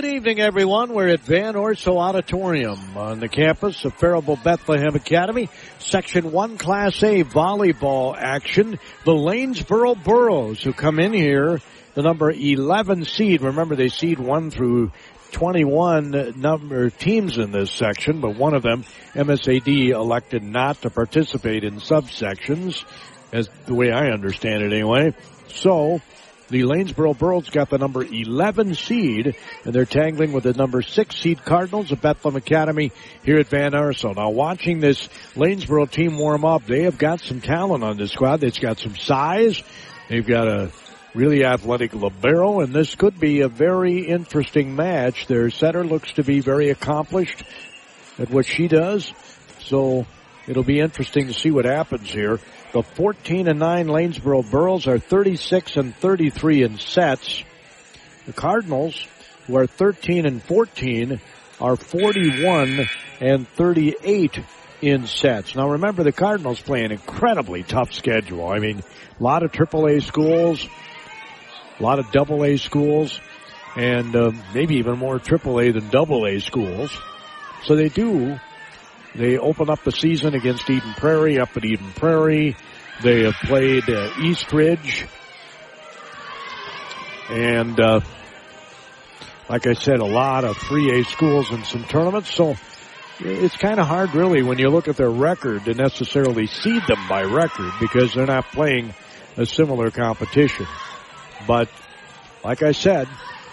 Good evening, everyone. We're at Van Orso Auditorium on the campus of Faribault Bethlehem Academy. Section 1 Class A volleyball action. The Lanesboro Burros who come in here, the number 11 seed. Remember, they seed 1 through 21 number teams in this section, but one of them, MSAD, elected not to participate in subsections, as the way I understand it anyway. So, the Lanesboro Burros got the number 11 seed, and they're tangling with the number 6 seed Cardinals of Bethlehem Academy here at Van Arsel. Now, watching this Lanesboro team warm up, they have got some talent on this squad. They've got some size. They've got a really athletic libero, and this could be a very interesting match. Their setter looks to be very accomplished at what she does, so it'll be interesting to see what happens here. The 14 and 9 Lanesboro Burros are 36 and 33 in sets. The Cardinals, who are 13 and 14, are 41 and 38 in sets. Now remember the Cardinals play an incredibly tough schedule. I mean, a lot of AAA schools, a lot of AA schools, and uh, maybe even more AAA than AA schools. So they do they open up the season against Eden Prairie up at Eden Prairie. They have played uh, East Ridge. And, uh, like I said, a lot of 3A schools and some tournaments. So it's kind of hard really when you look at their record to necessarily seed them by record because they're not playing a similar competition. But like I said,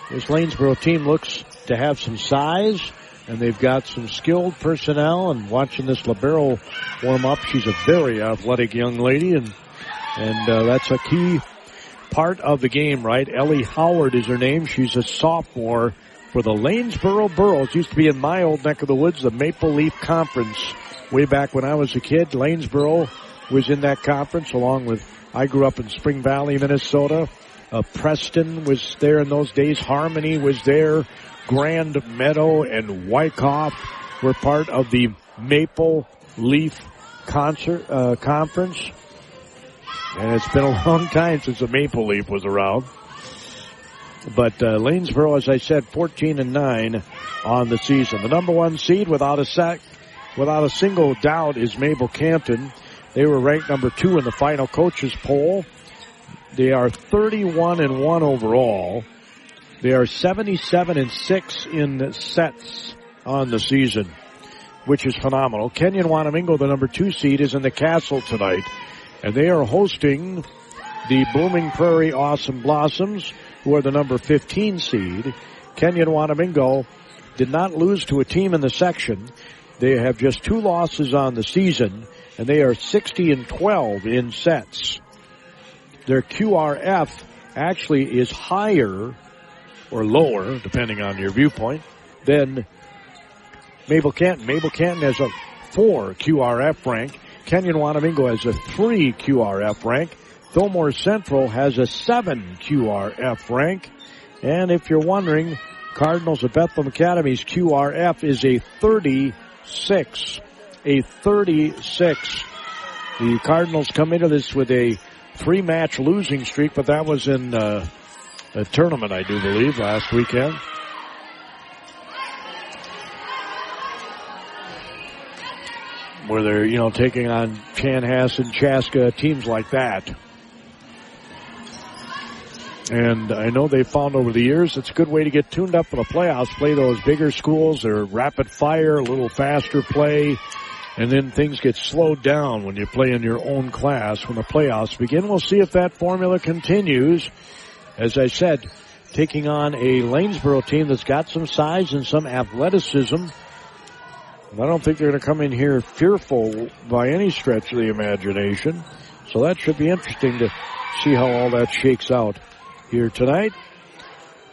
this Lanesboro team looks to have some size and they've got some skilled personnel. And watching this libero warm up, she's a very athletic young lady, and and uh, that's a key part of the game, right? Ellie Howard is her name. She's a sophomore for the Lanesboro Burros. Used to be in my old neck of the woods, the Maple Leaf Conference. Way back when I was a kid, Lanesboro was in that conference along with, I grew up in Spring Valley, Minnesota. Uh, Preston was there in those days. Harmony was there. Grand Meadow and Wykoff were part of the Maple Leaf concert uh, conference. And it's been a long time since the Maple Leaf was around. But uh, Lanesboro, as I said, 14 and 9 on the season. The number one seed without a sack, without a single doubt is Mabel Canton. They were ranked number two in the final coaches poll. They are 31 and 1 overall. They are 77 and 6 in sets on the season, which is phenomenal. Kenyon Wanamingo, the number two seed, is in the castle tonight, and they are hosting the Blooming Prairie Awesome Blossoms, who are the number 15 seed. Kenyon Wanamingo did not lose to a team in the section. They have just two losses on the season, and they are 60 and 12 in sets. Their QRF actually is higher or lower, depending on your viewpoint, than Mabel Canton. Mabel Canton has a four QRF rank. Kenyon Wanamingo has a three QRF rank. Fillmore Central has a seven QRF rank. And if you're wondering, Cardinals of Bethlehem Academy's QRF is a 36. A 36. The Cardinals come into this with a three match losing streak, but that was in uh, a tournament, I do believe, last weekend. Where they're, you know, taking on Chanhassen, Chaska, teams like that. And I know they've found over the years it's a good way to get tuned up for the playoffs. Play those bigger schools. They're rapid fire, a little faster play. And then things get slowed down when you play in your own class when the playoffs begin. We'll see if that formula continues as I said, taking on a Lanesboro team that's got some size and some athleticism. I don't think they're going to come in here fearful by any stretch of the imagination. So that should be interesting to see how all that shakes out here tonight.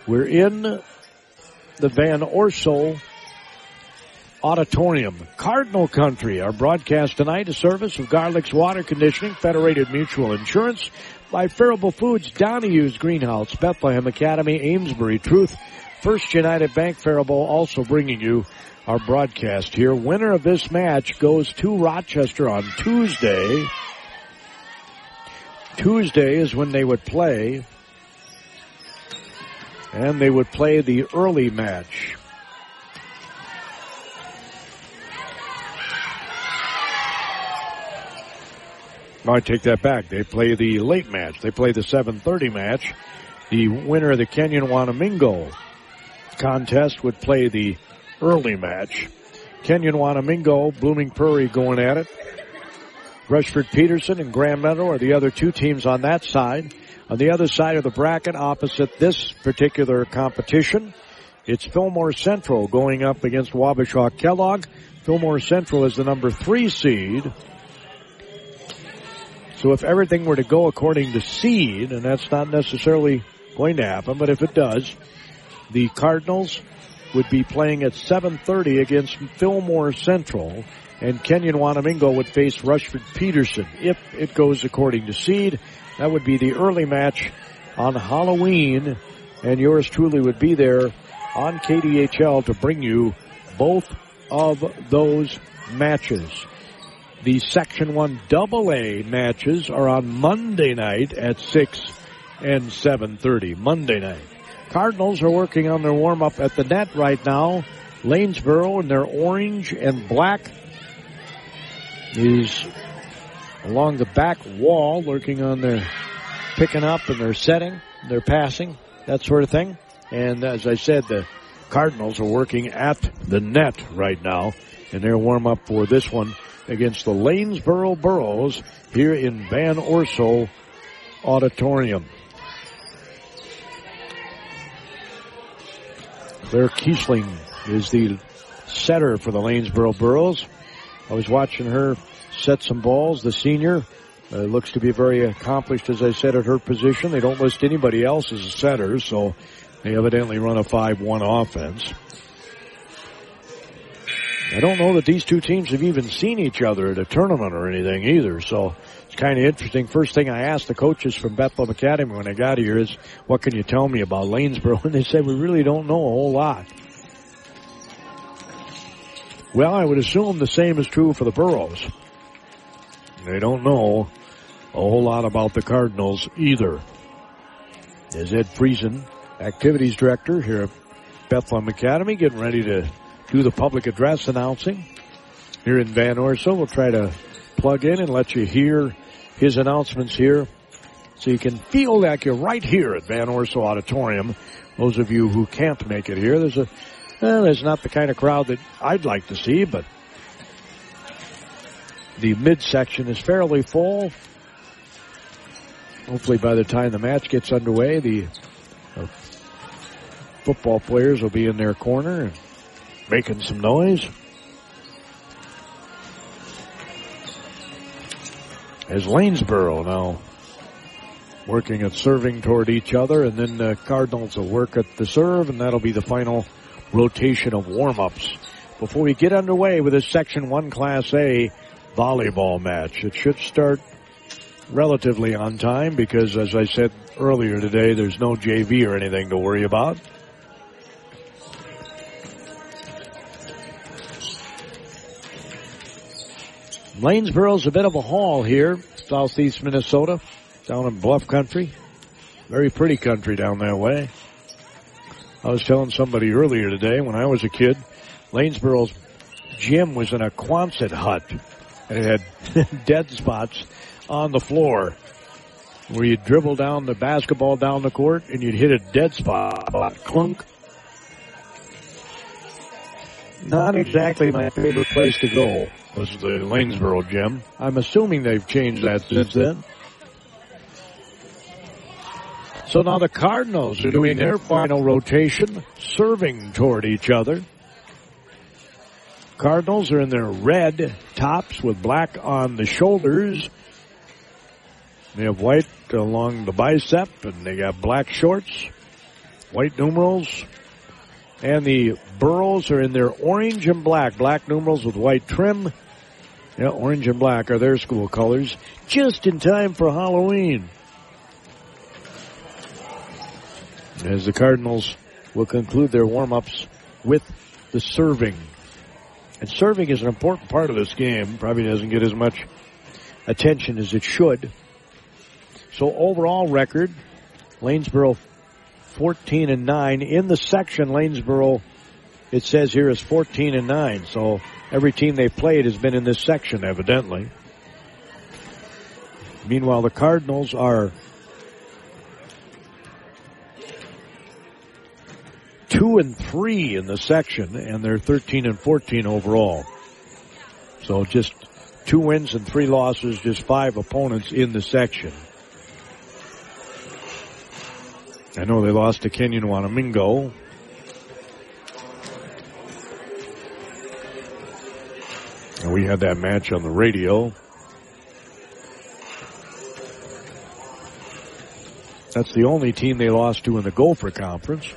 We're in the Van Orso Auditorium, Cardinal Country. Our broadcast tonight, a service of Garlic's Water Conditioning, Federated Mutual Insurance, by Faribault Foods, Donahue's Greenhouse, Bethlehem Academy, Amesbury Truth, First United Bank Faribault also bringing you our broadcast here. Winner of this match goes to Rochester on Tuesday. Tuesday is when they would play. And they would play the early match. I take that back. They play the late match. They play the 7:30 match. The winner of the Kenyon Wanamingo contest would play the early match. Kenyon Wanamingo, Blooming Prairie going at it. Rushford Peterson and Grand Meadow are the other two teams on that side. On the other side of the bracket, opposite this particular competition, it's Fillmore Central going up against Wabasha Kellogg. Fillmore Central is the number three seed. So if everything were to go according to seed, and that's not necessarily going to happen, but if it does, the Cardinals would be playing at 7.30 against Fillmore Central, and Kenyon Wanamingo would face Rushford Peterson. If it goes according to seed, that would be the early match on Halloween, and yours truly would be there on KDHL to bring you both of those matches. The Section 1 AA matches are on Monday night at 6 and 7.30. Monday night. Cardinals are working on their warm up at the net right now. Lanesboro in their orange and black is along the back wall, lurking on their picking up and their setting, their passing, that sort of thing. And as I said, the Cardinals are working at the net right now in their warm up for this one against the Lanesboro Burros here in Van Orso Auditorium. Claire Kiesling is the setter for the Lanesboro Burros. I was watching her set some balls. The senior uh, looks to be very accomplished, as I said, at her position. They don't list anybody else as a setter, so they evidently run a 5-1 offense. I don't know that these two teams have even seen each other at a tournament or anything either, so it's kind of interesting. First thing I asked the coaches from Bethlehem Academy when I got here is, what can you tell me about Lanesboro? And they said, we really don't know a whole lot. Well, I would assume the same is true for the Burros. They don't know a whole lot about the Cardinals either. Is Ed Friesen, activities director here at Bethlehem Academy, getting ready to do the public address announcing here in Van Orso. We'll try to plug in and let you hear his announcements here so you can feel like you're right here at Van Orso Auditorium. Those of you who can't make it here, there's a, well, there's not the kind of crowd that I'd like to see, but the midsection is fairly full. Hopefully by the time the match gets underway, the uh, football players will be in their corner and making some noise. As Lanesboro now working at serving toward each other, and then the Cardinals will work at the serve, and that'll be the final rotation of warm-ups before we get underway with this Section 1 Class A volleyball match. It should start relatively on time because, as I said earlier today, there's no JV or anything to worry about. Lanesboro's a bit of a haul here, southeast Minnesota, down in bluff country. Very pretty country down that way. I was telling somebody earlier today when I was a kid, Lanesboro's gym was in a Quonset hut and it had dead spots on the floor where you'd dribble down the basketball down the court and you'd hit a dead spot. Clunk. Not exactly my favorite place to go was the Lanesboro gym. I'm assuming they've changed that since then. So now the Cardinals are doing their final rotation, serving toward each other. Cardinals are in their red tops with black on the shoulders. They have white along the bicep and they got black shorts, white numerals. And the Burros are in their orange and black, black numerals with white trim. Yeah, orange and black are their school colors. Just in time for Halloween. As the Cardinals will conclude their warm-ups with the serving. And serving is an important part of this game. Probably doesn't get as much attention as it should. So overall record, Lanesboro 14 and 9. In the section, Lanesboro, it says here is 14 and 9. So every team they played has been in this section, evidently. Meanwhile, the Cardinals are two and three in the section, and they're 13 and 14 overall. So just two wins and three losses, just five opponents in the section. I know they lost to Kenyon Wanamingo. We had that match on the radio. That's the only team they lost to in the Gopher Conference.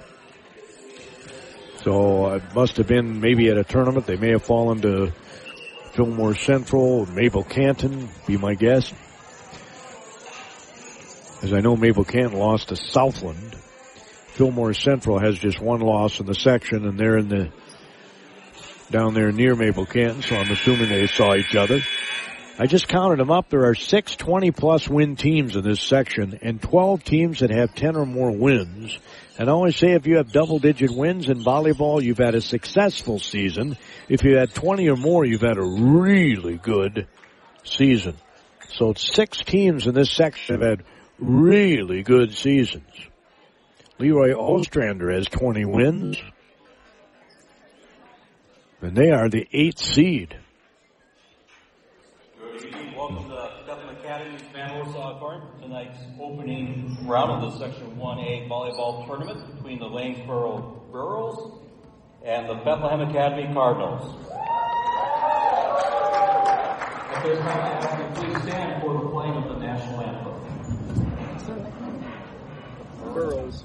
So uh, it must have been maybe at a tournament. They may have fallen to Fillmore Central, Mabel Canton, be my guess. As I know, Mabel Canton lost to Southland. Fillmore Central has just one loss in the section, and they're in the down there near Mabel Canton, so I'm assuming they saw each other. I just counted them up. There are six 20 plus win teams in this section and 12 teams that have 10 or more wins. And I always say if you have double digit wins in volleyball, you've had a successful season. If you had 20 or more, you've had a really good season. So six teams in this section have had really good seasons. Leroy Ostrander has 20 wins. And they are the eighth seed. Welcome to Bethlehem Academy's Van Warsaw. Tonight's opening round of the Section 1A volleyball tournament between the Lanesboro Girls and the Bethlehem Academy Cardinals. At this time, please stand for the playing of the national anthem.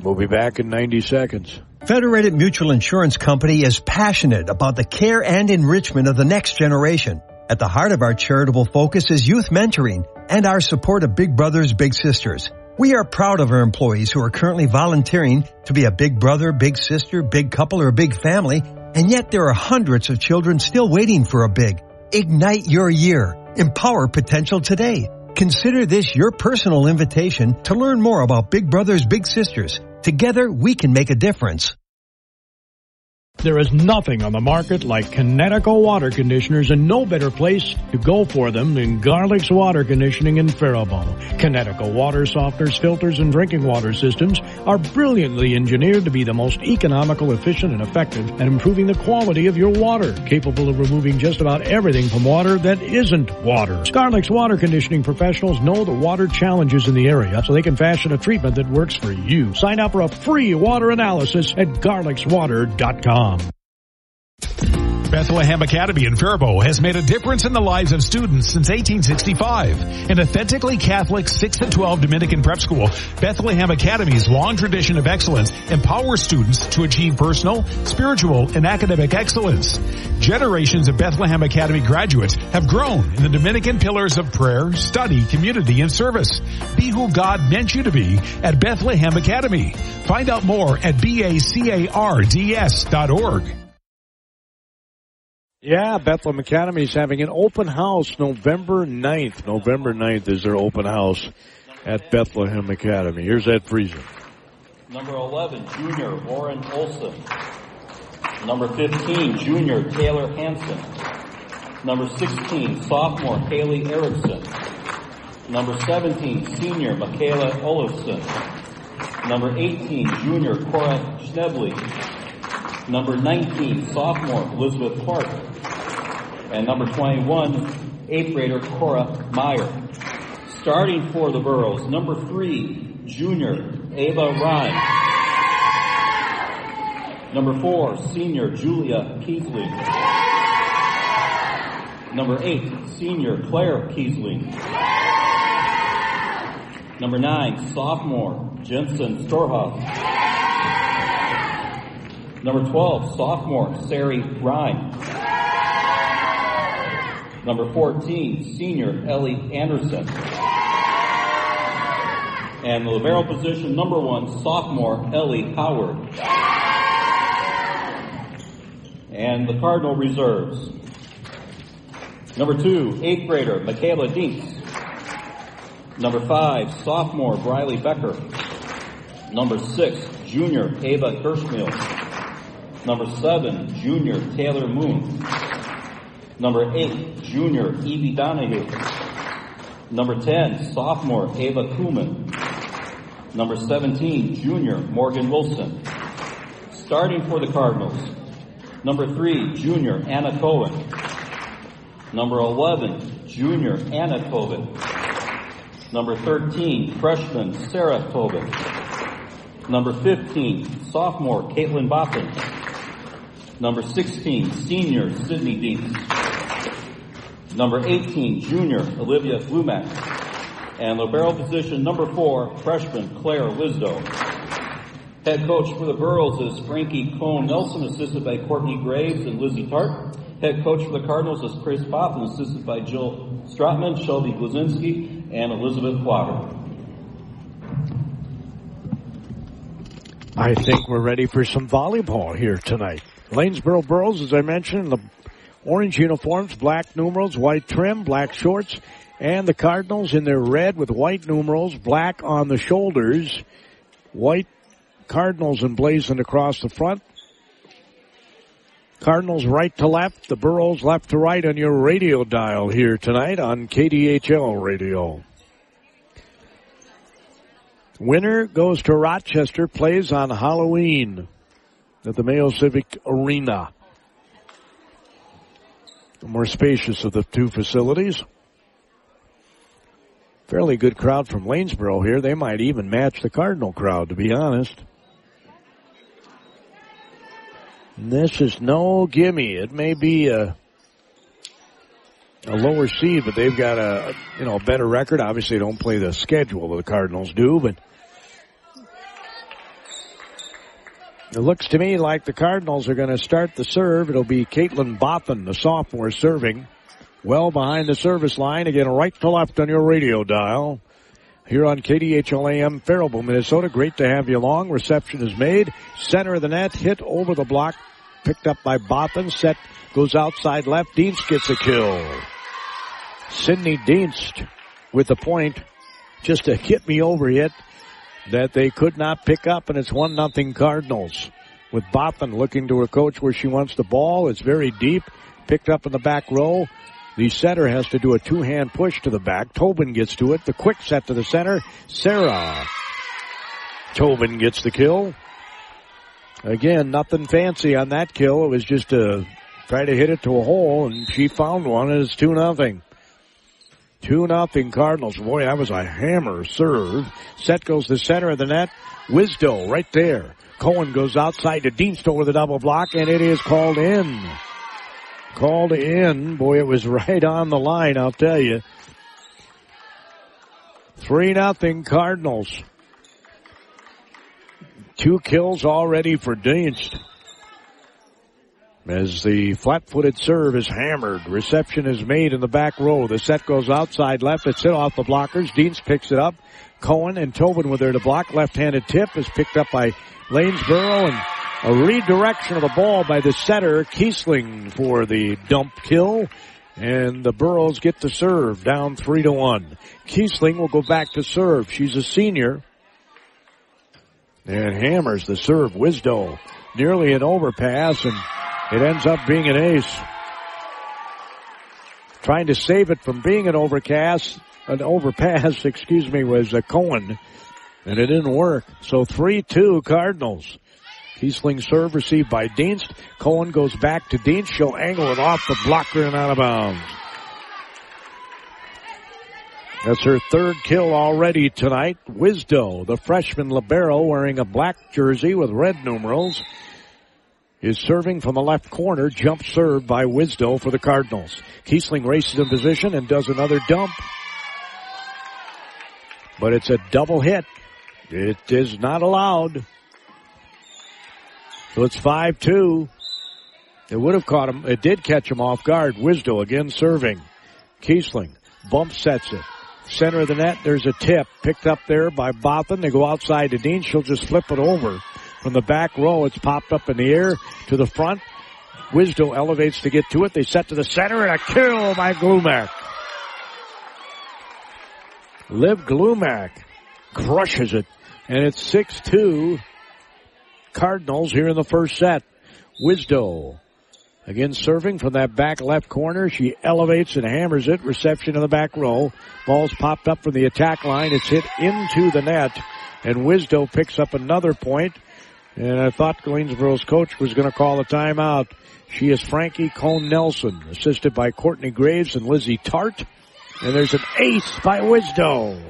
We'll be back in 90 seconds. Federated Mutual Insurance Company is passionate about the care and enrichment of the next generation. At the heart of our charitable focus is youth mentoring and our support of Big Brothers Big Sisters. We are proud of our employees who are currently volunteering to be a big brother, big sister, big couple, or a big family, and yet there are hundreds of children still waiting for a big. Ignite your year. Empower potential today. Consider this your personal invitation to learn more about Big Brothers Big Sisters. Together we can make a difference. There is nothing on the market like Kinetico water conditioners and no better place to go for them than Garlic's Water Conditioning in Faribault. Kinetico water softeners, filters, and drinking water systems are brilliantly engineered to be the most economical, efficient, and effective at improving the quality of your water, capable of removing just about everything from water that isn't water. Garlic's Water Conditioning professionals know the water challenges in the area, so they can fashion a treatment that works for you. Sign up for a free water analysis at garlicswater.com com. Bethlehem Academy in Faribault has made a difference in the lives of students since 1865. An authentically Catholic 6 to 12 Dominican prep school, Bethlehem Academy's long tradition of excellence empowers students to achieve personal, spiritual, and academic excellence. Generations of Bethlehem Academy graduates have grown in the Dominican pillars of prayer, study, community, and service. Be who God meant you to be at Bethlehem Academy. Find out more at bacards.org. Yeah, Bethlehem Academy is having an open house November 9th. November 9th is their open house at Bethlehem Academy. Here's Ed Friesen. Number 11, junior Warren Olson. Number 15, junior Taylor Hanson. Number 16, sophomore Haley Erickson. Number 17, senior Michaela Olofsson. Number 18, junior Cora Schnebley. Number 19, sophomore Elizabeth Clark. And number 21, eighth grader Cora Meyer. Starting for the Burros, number three, junior Ava Ryan. Number four, senior Julia Keithley. Number eight, senior Claire Keithley. Number nine, sophomore Jensen Storhoff. Number 12, sophomore Sari Ryan. Number 14, senior Ellie Anderson. And the libero position, number one, sophomore Ellie Howard. And the Cardinal reserves. Number two, eighth grader Michaela Dinks. Number five, sophomore Briley Becker. Number six, junior Ava Kirschmiel. Number seven, junior Taylor Moon. Number eight, junior Evie Donahue. Number 10, sophomore Ava Kuhlman. Number 17, junior Morgan Wilson. Starting for the Cardinals, number 3, junior Anna Cohen. Number 11, junior Anna Tobin. Number 13, freshman Sarah Tobin. Number 15, sophomore Caitlin Boffin. Number 16, senior Sydney Dienst. Number 18, junior Olivia Glumack. And libero position number 4, freshman Claire Wisdo. Head coach for the Burros is Frankie Cone Nelson, assisted by Courtney Graves and Lizzie Tart. Head coach for the Cardinals is Chris Boffin, assisted by Jill Stratman, Shelby Glazinski, and Elizabeth Water. I think we're ready for some volleyball here tonight. Lanesboro Burros, as I mentioned, the orange uniforms, black numerals, white trim, black shorts, and the Cardinals in their red with white numerals, black on the shoulders, white Cardinals emblazoned across the front. Cardinals right to left, the Burros left to right on your radio dial here tonight on KDHL radio. Winner goes to Rochester, plays on Halloween at the Mayo Civic Arena. The more spacious of the two facilities. Fairly good crowd from Lanesboro here. They might even match the Cardinal crowd, to be honest. And this is no gimme. It may be a a lower seed, but they've got a you know a better record. Obviously, they don't play the schedule that the Cardinals do, but it looks to me like the Cardinals are going to start the serve. It'll be Caitlin Boffin, the sophomore, serving well behind the service line. Again, right to left on your radio dial. Here on KDHL AM Faribault, Minnesota. Great to have you along. Reception is made. Center of the net, hit over the block, picked up by Boffin. Set goes outside left. Dienst gets a kill. Sydney Dienst with the point. Just a hit me over hit that they could not pick up, and it's one nothing Cardinals. With Boffin looking to her coach where she wants the ball. It's very deep. Picked up in the back row. The center has to do a two-hand push to the back. Tobin gets to it. The quick set to the center. Sarah. Tobin gets the kill. Again, nothing fancy on that kill. It was just to try to hit it to a hole, and she found one, and it's 2 nothing. 2 nothing Cardinals. Boy, that was a hammer serve. Set goes the center of the net. Wisdo right there. Cohen goes outside to Dienst with a double block, and it is called in. Called in. Boy, it was right on the line, I'll tell you. 3 nothing Cardinals. Two kills already for Dienst. As the flat-footed serve is hammered, reception is made in the back row. The set goes outside left. It's hit off the blockers. Dienst picks it up. Cohen and Tobin were there to block. Left-handed tip is picked up by Lanesboro and a redirection of the ball by the setter, Kiesling, for the dump kill. And the Burros get to serve down three to one. Kiesling will go back to serve. She's a senior. And hammers the serve. Wisdo nearly an overpass and it ends up being an ace. Trying to save it from being an overcast, an overpass, excuse me, was a Cohen. And it didn't work. So 3-2 Cardinals. Kiesling serve received by Dienst. Cohen goes back to Dienst. She'll angle it off the blocker and out of bounds. That's her third kill already tonight. Wisdo, the freshman libero wearing a black jersey with red numerals, is serving from the left corner. Jump serve by Wisdo for the Cardinals. Kiesling races in position and does another dump. But it's a double hit. It is not allowed. So it's 5-2. It would have caught him. It did catch him off guard. Wisdo again serving. Kiesling bump sets it. Center of the net. There's a tip picked up there by Boffin. They go outside to Dean. She'll just flip it over from the back row. It's popped up in the air to the front. Wisdo elevates to get to it. They set to the center and a kill by Glumack. Liv Glumack crushes it and it's 6-2 Cardinals here in the first set. Wisdo again serving from that back left corner. She elevates and hammers it. Reception in the back row. Ball's popped up from the attack line. It's hit into the net and Wisdo picks up another point. And I thought Lanesboro's coach was going to call a timeout. She is Frankie Cone Nelson, assisted by Courtney Graves and Lizzie Tart. And there's an ace by Wisdo.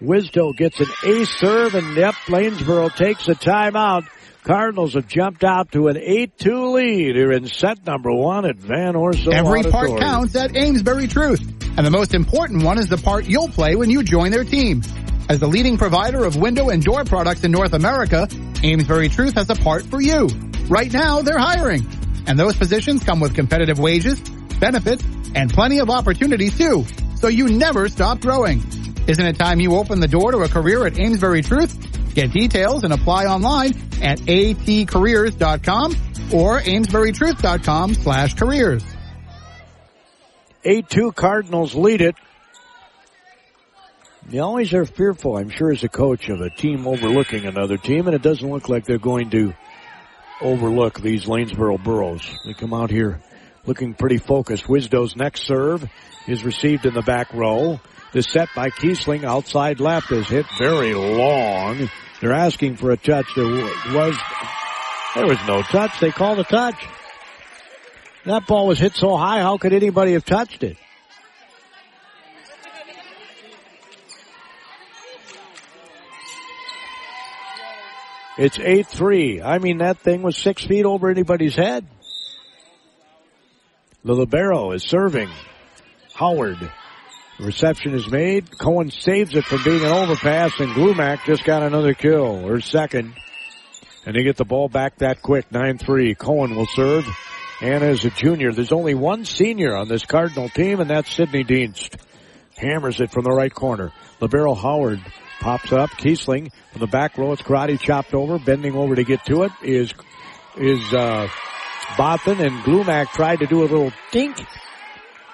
Wisdo gets an ace serve and yep, Lanesboro takes a timeout. Cardinals have jumped out to an 8-2 lead here in set number one at Van Orso Every Auditorium. part counts at Amesbury Truth. And the most important one is the part you'll play when you join their team. As the leading provider of window and door products in North America, Amesbury Truth has a part for you. Right now, they're hiring. And those positions come with competitive wages, benefits, and plenty of opportunities too. So you never stop growing. Isn't it time you open the door to a career at Amesbury Truth? Get details and apply online at atcareers.com or amesburytruth.com slash careers. 8-2 Cardinals lead it. You always are fearful, I'm sure, as a coach of a team overlooking another team, and it doesn't look like they're going to overlook these Lanesboro Burros. They come out here looking pretty focused. Wisdo's next serve is received in the back row. The set by Kiesling outside left is hit very long. They're asking for a touch. There was, there was no touch. They called a touch. That ball was hit so high, how could anybody have touched it? It's 8-3. I mean, that thing was six feet over anybody's head. The libero is serving. Howard. Reception is made. Cohen saves it from being an overpass and Glumac just got another kill, or second. And they get the ball back that quick, 9-3. Cohen will serve. And as a junior, there's only one senior on this Cardinal team, and that's Sidney Dienst. Hammers it from the right corner. Libero Howard pops up. Kiesling from the back row. It's karate chopped over. Bending over to get to it is, is, uh, Boffin and Glumac tried to do a little dink.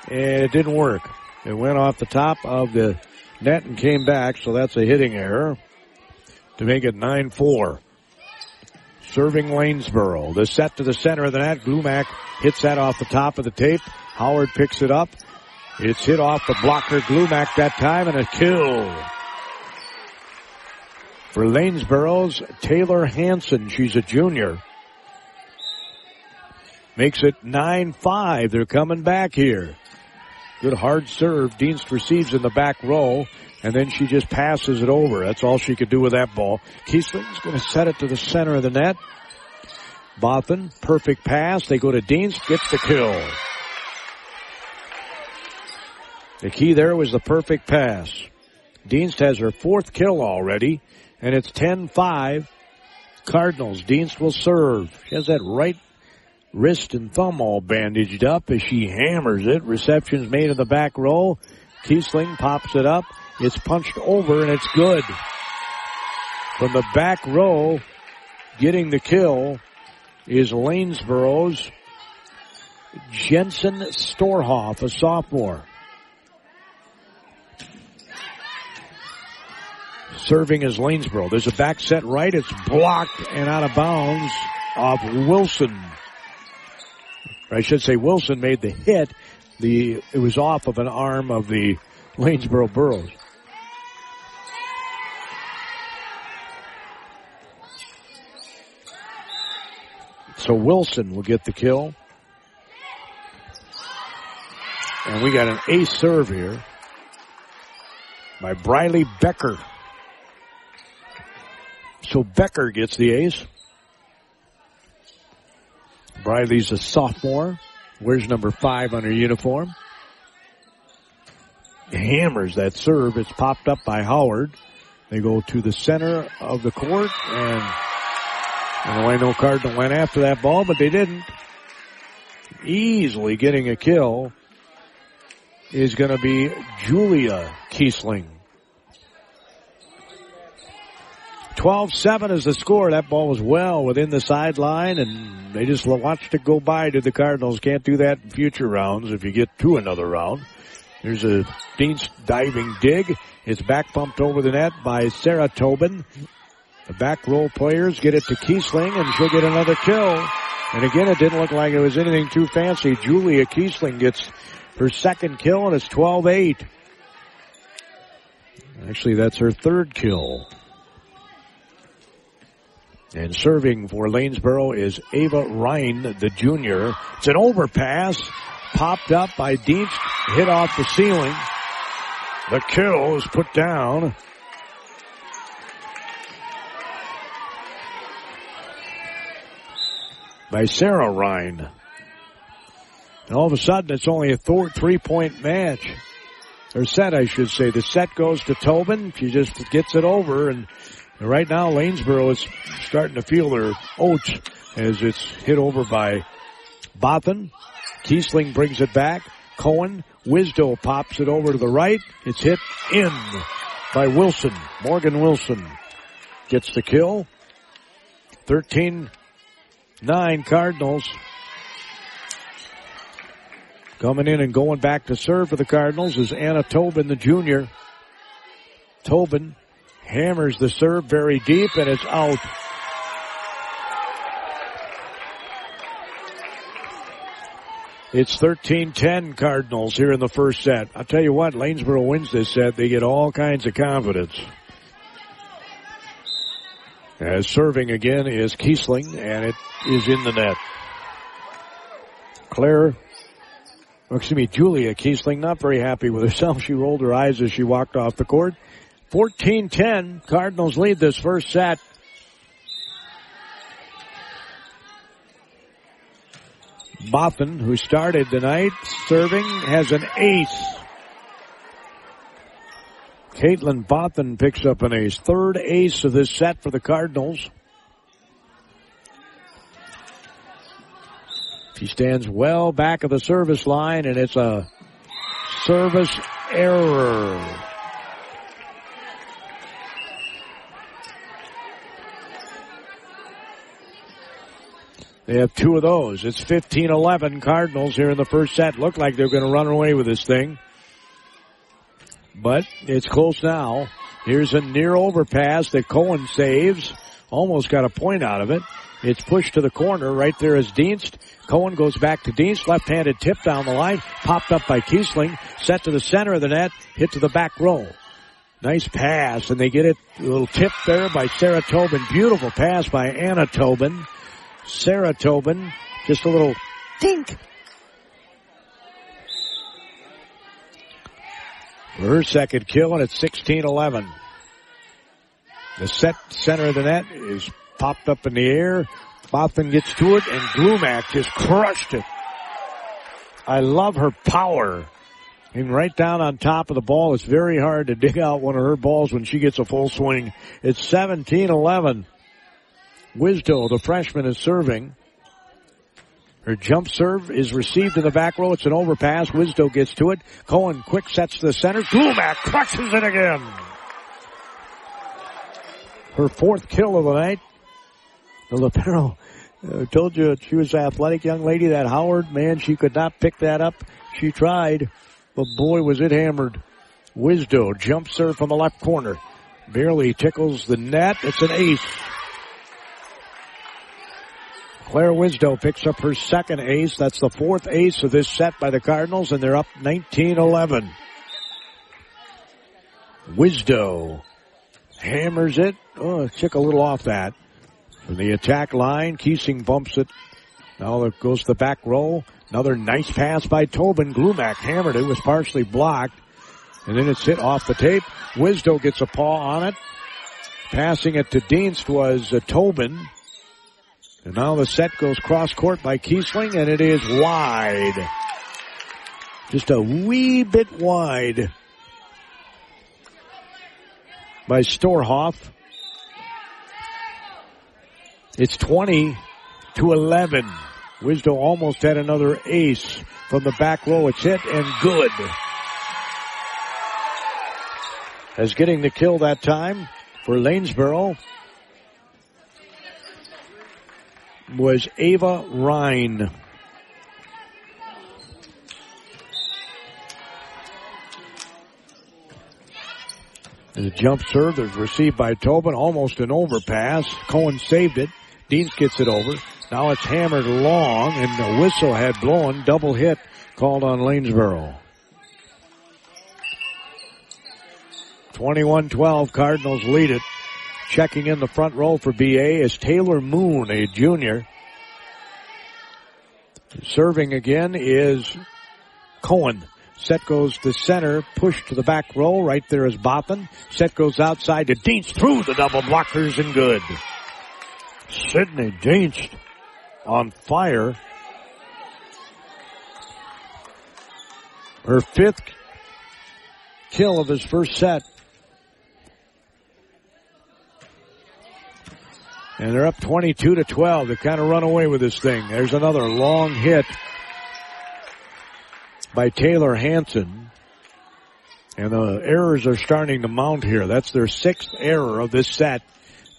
And it didn't work. It went off the top of the net and came back, so that's a hitting error to make it 9-4. Serving Lanesboro. The set to the center of the net. Glumac hits that off the top of the tape. Howard picks it up. It's hit off the blocker Glumac that time and a kill. For Lanesboro's Taylor Hanson. She's a junior. Makes it 9-5. They're coming back here. Good hard serve. Dienst receives in the back row, and then she just passes it over. That's all she could do with that ball. Kiesling's going to set it to the center of the net. Boffin, perfect pass. They go to Dienst, gets the kill. The key there was the perfect pass. Dienst has her fourth kill already, and it's 10-5. Cardinals. Dienst will serve. She has that right wrist and thumb all bandaged up as she hammers it. Reception's made in the back row. Kiesling pops it up. It's punched over and it's good. From the back row, getting the kill is Lanesboro's Jensen Storhoff, a sophomore. Serving as Lanesboro. There's a back set right. It's blocked and out of bounds off Wilson. I should say Wilson made the hit. The it was off of an arm of the Lanesboro Burros. So Wilson will get the kill. And we got an ace serve here by Briley Becker. So Becker gets the ace. Briley's a sophomore. Wears number five on her uniform. Hammers that serve. It's popped up by Howard. They go to the center of the court and I know Cardinal went after that ball, but they didn't. Easily getting a kill is going to be Julia Kiesling. 12-7 is the score. That ball was well within the sideline and they just watched it go by to the Cardinals. Can't do that in future rounds if you get to another round. There's a Dean's diving dig. It's back pumped over the net by Sarah Tobin. The back row players get it to Kiesling and she'll get another kill. And again, it didn't look like it was anything too fancy. Julia Kiesling gets her second kill and it's 12-8. Actually, that's her third kill. And serving for Lanesboro is Ava Ryan, the junior. It's an overpass, popped up by Deep, hit off the ceiling. The kill is put down. By Sarah Ryan. And all of a sudden, it's only a three point match. Or set, I should say. The set goes to Tobin. She just gets it over. And right now, Lanesboro is starting to feel their oats as it's hit over by Boffin. Kiesling brings it back. Cohen. Wisdo pops it over to the right. It's hit in by Wilson. Morgan Wilson gets the kill. 13 9 Cardinals. Coming in and going back to serve for the Cardinals is Anna Tobin, the junior. Tobin hammers the serve very deep and it's out. It's 13-10 Cardinals here in the first set. I'll tell you what, Lanesboro wins this set. They get all kinds of confidence. As serving again is Kiesling and it is in the net. Claire excuse me, Julia Kiesling, not very happy with herself. She rolled her eyes as she walked off the court. 14-10, Cardinals lead this first set. Boffin, who started tonight, serving, has an ace. Caitlin Boffin picks up an ace. Third ace of this set for the Cardinals. She stands well back of the service line and it's a service error. They have two of those. It's 15-11 Cardinals here in the first set. Look like they're going to run away with this thing. But it's close now. Here's a near overpass that Cohen saves. Almost got a point out of it. It's pushed to the corner. Right there is Dienst. Cohen goes back to Dienst. Left-handed tip down the line. Popped up by Kiesling. Set to the center of the net. Hit to the back row. Nice pass. And they get it. A little tip there by Sarah Tobin. Beautiful pass by Anna Tobin. Sarah Tobin. Just a little dink. For her second kill and it's 16-11. The set center of the net is popped up in the air. Boffin gets to it and Glumac just crushed it. I love her power. And right down on top of the ball, it's very hard to dig out one of her balls when she gets a full swing. It's 17-11. Wisdo, the freshman, is serving. Her jump serve is received in the back row. It's an overpass. Wisdo gets to it. Cohen quick sets to the center. Glumac crushes it again. Her fourth kill of the night. The libero uh, told you she was an athletic young lady. That Howard, man, she could not pick that up. She tried, but boy, was it hammered. Wisdo jump serve from the left corner. Barely tickles the net. It's an ace. Claire Wisdo picks up her second ace. That's the fourth ace of this set by the Cardinals, and they're up 19-11. Wisdo hammers it. Oh, took a little off that. From the attack line, Kiesling bumps it. Now it goes to the back row. Another nice pass by Tobin. Glumac hammered it. was partially blocked. And then it's hit off the tape. Wisdo gets a paw on it. Passing it to Dienst was uh, Tobin. And now the set goes cross court by Kiesling and it is wide. Just a wee bit wide by Storhoff. It's 20 to 11. Wisdo almost had another ace from the back row. It's hit and good. As getting the kill that time for Lanesboro was Ava Ryan. The jump serve is received by Tobin, almost an overpass. Cohen saved it. Dienst gets it over. Now it's hammered long, and the whistle had blown. Double hit called on Lanesboro. 21-12, Cardinals lead it. Checking in the front row for BA is Taylor Moon, a junior. Serving again is Cohen. Set goes to center, push to the back row. Right there is Botham. Set goes outside to Dienst through the double blockers and good. Sydney Dienst on fire. Her fifth kill of his first set. And they're up 22 to 12. They kind of run away with this thing. There's another long hit by Taylor Hanson. And the errors are starting to mount here. That's their sixth error of this set.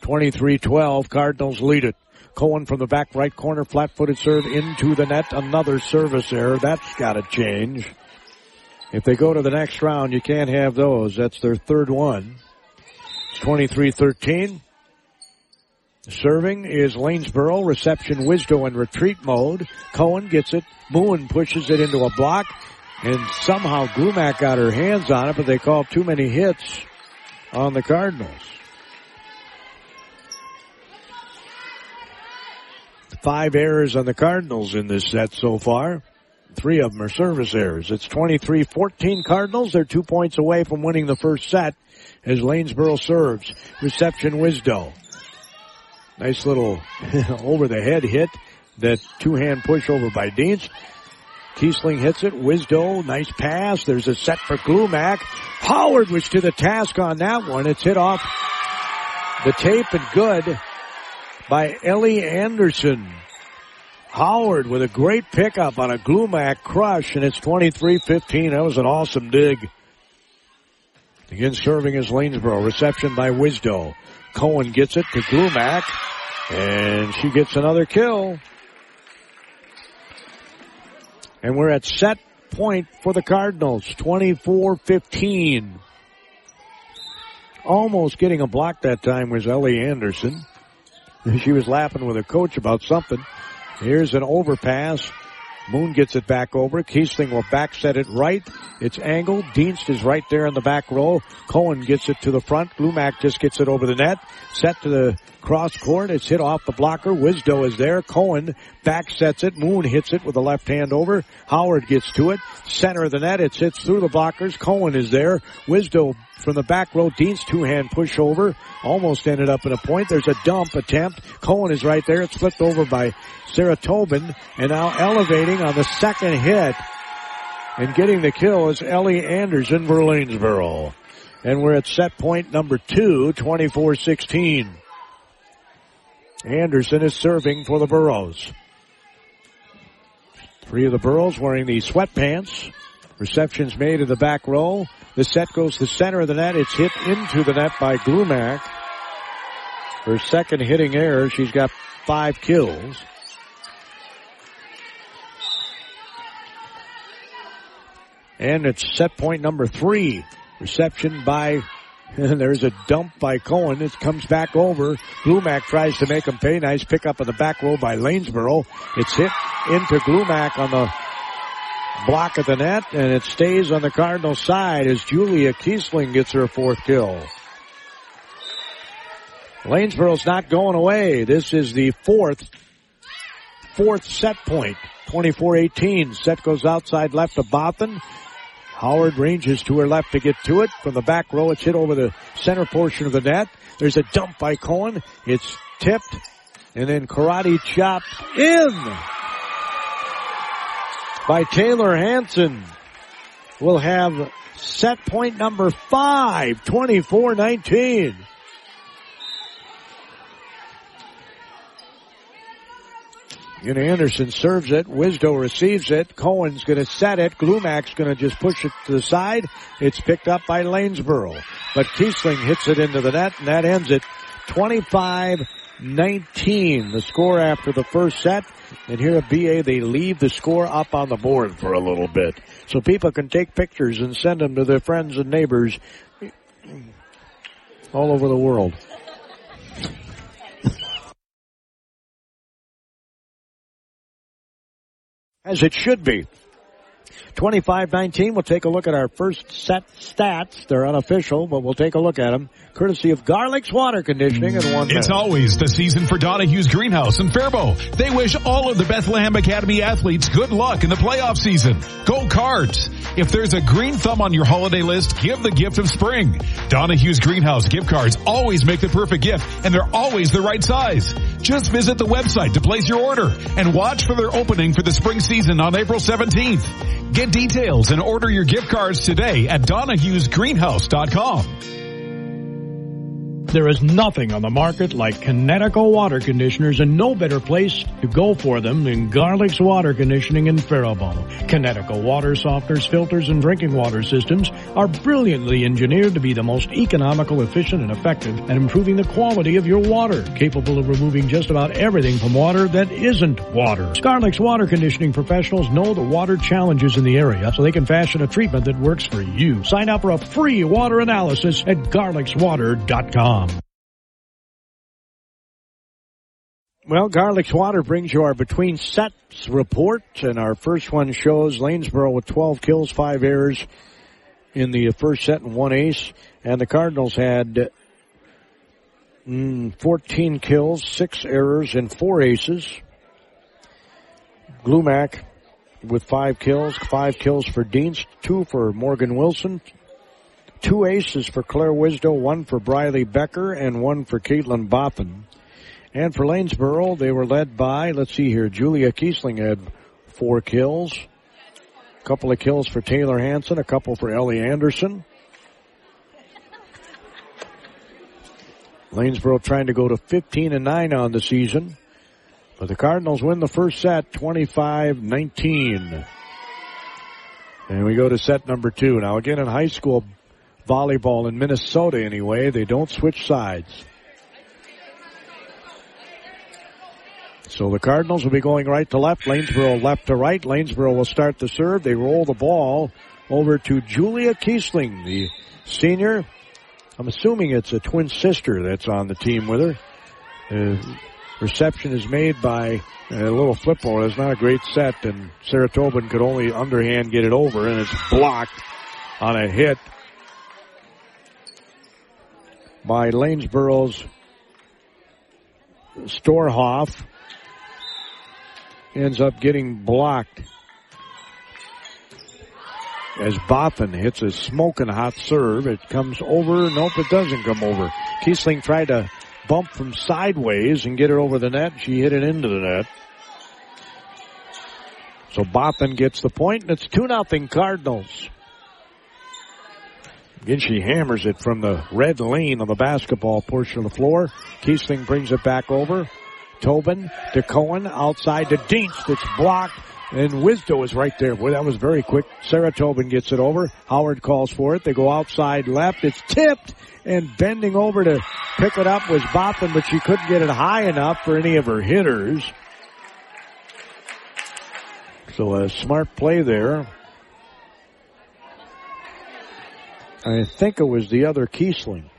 23-12. Cardinals lead it. Cohen from the back right corner, flat-footed serve into the net. Another service error. That's got to change. If they go to the next round, you can't have those. That's their third one. It's 23-13. Serving is Lanesboro. Reception Wisdo in retreat mode. Cohen gets it. Moon pushes it into a block. And somehow Glumac got her hands on it, but they called too many hits on the Cardinals. Five errors on the Cardinals in this set so far. Three of them are service errors. It's 23-14 Cardinals. They're two points away from winning the first set as Lanesboro serves. Reception Wisdo. Nice little over the head hit. That two hand push over by Dienst. Kiesling hits it. Wisdo, nice pass. There's a set for Glumac. Howard was to the task on that one. It's hit off the tape and good by Ellie Anderson. Howard with a great pickup on a Glumac crush and it's 23-15. That was an awesome dig. Again serving as Lanesboro. Reception by Wisdo. Cohen gets it to Glumac and she gets another kill. And we're at set point for the Cardinals. 24-15. Almost getting a block that time was Ellie Anderson. She was laughing with a coach about something. Here's an overpass. Moon gets it back over. Kiesling will back set it right. It's angled. Dienst is right there in the back row. Cohen gets it to the front. Glumac just gets it over the net. Set to the cross court. It's hit off the blocker. Wisdo is there. Cohen back sets it. Moon hits it with the left hand over. Howard gets to it. Center of the net. It hits through the blockers. Cohen is there. Wisdo from the back row. Dean's two hand pushover. Almost ended up in a point. There's a dump attempt. Cohen is right there. It's flipped over by Sarah Tobin and now elevating on the second hit and getting the kill is Ellie Anderson for Lanesboro. And we're at set point number two, 24-16. Anderson is serving for the Burros. Three of the Burros wearing the sweatpants. Receptions made in the back row. The set goes to the center of the net. It's hit into the net by Glumac. Her second hitting error. She's got five kills. And it's set point number three. Reception by, there's a dump by Cohen. It comes back over. Glumac tries to make him pay. Nice pickup in the back row by Lanesboro. It's hit into Glumac on the block of the net and it stays on the Cardinal side as Julia Kiesling gets her fourth kill. Lanesboro's not going away. This is the fourth, fourth set point. 24-18. Set goes outside left to Botham. Howard ranges to her left to get to it. From the back row, it's hit over the center portion of the net. There's a dump by Cohen. It's tipped and then karate chop in by Taylor Hanson. We'll have set point number five, 24-19. And Anderson serves it. Wisdo receives it. Cohen's going to set it. Glumac's going to just push it to the side. It's picked up by Lanesboro. But Kiesling hits it into the net and that ends it 25-19. The score after the first set. And here at BA, they leave the score up on the board for a little bit. So people can take pictures and send them to their friends and neighbors all over the world. As it should be. 25-19. We'll take a look at our first set stats. They're unofficial, but we'll take a look at them. Courtesy of Garlic's Water Conditioning and one. It's minute. always the season for Donahue's Greenhouse in Faribault. They wish all of the Bethlehem Academy athletes good luck in the playoff season. Go Cards! If there's a green thumb on your holiday list, give the gift of spring. Donahue's Greenhouse gift cards always make the perfect gift, and they're always the right size. Just visit the website to place your order and watch for their opening for the spring season on April 17th. Get details and order your gift cards today at donahuesgreenhouse.com. There is nothing on the market like Connecticut water conditioners and no better place to go for them than Garlic's Water Conditioning in Faribault. Connecticut water softeners, filters, and drinking water systems are brilliantly engineered to be the most economical, efficient, and effective at improving the quality of your water, capable of removing just about everything from water that isn't water. Garlic's water conditioning professionals know the water challenges in the area, so they can fashion a treatment that works for you. Sign up for a free water analysis at garlicswater.com. Well, Garlic's Water brings you our between sets report, and our first one shows Lanesboro with 12 kills, 5 errors in the first set and 1 ace, and the Cardinals had mm, 14 kills, 6 errors, and 4 aces. Glumac with 5 kills, 5 kills for Dienst, 2 for Morgan Wilson, 2 aces for Claire Wisdo, 1 for Briley Becker, and 1 for Caitlin Boffin. And for Lanesboro, they were led by, let's see here, Julia Kiesling had four kills. A couple of kills for Taylor Hanson, a couple for Ellie Anderson. Lanesboro trying to go to 15 and 9 on the season. But the Cardinals win the first set 25-19. And we go to set number two. Now again in high school volleyball in Minnesota anyway, they don't switch sides. So the Cardinals will be going right to left, Lanesboro left to right. Lanesboro will start the serve. They roll the ball over to Julia Kiesling, the senior. I'm assuming it's a twin sister that's on the team with her. Uh, reception is made by a little flip over. It's not a great set, and Sarah Tobin could only underhand get it over, and it's blocked on a hit by Lanesboro's Storhoff ends up getting blocked as Boffin hits a smoking hot serve. It comes over. Nope, it doesn't come over. Kiesling tried to bump from sideways and get it over the net. She hit it into the net. So Boffin gets the point, and it's 2 nothing Cardinals. Again, she hammers it from the red lane on the basketball portion of the floor. Kiesling brings it back over. Tobin to Cohen outside to Dienst It's blocked. And Wisdo is right there. Boy, that was very quick. Sarah Tobin gets it over. Howard calls for it. They go outside left. It's tipped and bending over to pick it up was Boffin, but she couldn't get it high enough for any of her hitters. So a smart play there. I think it was the other Kiesling.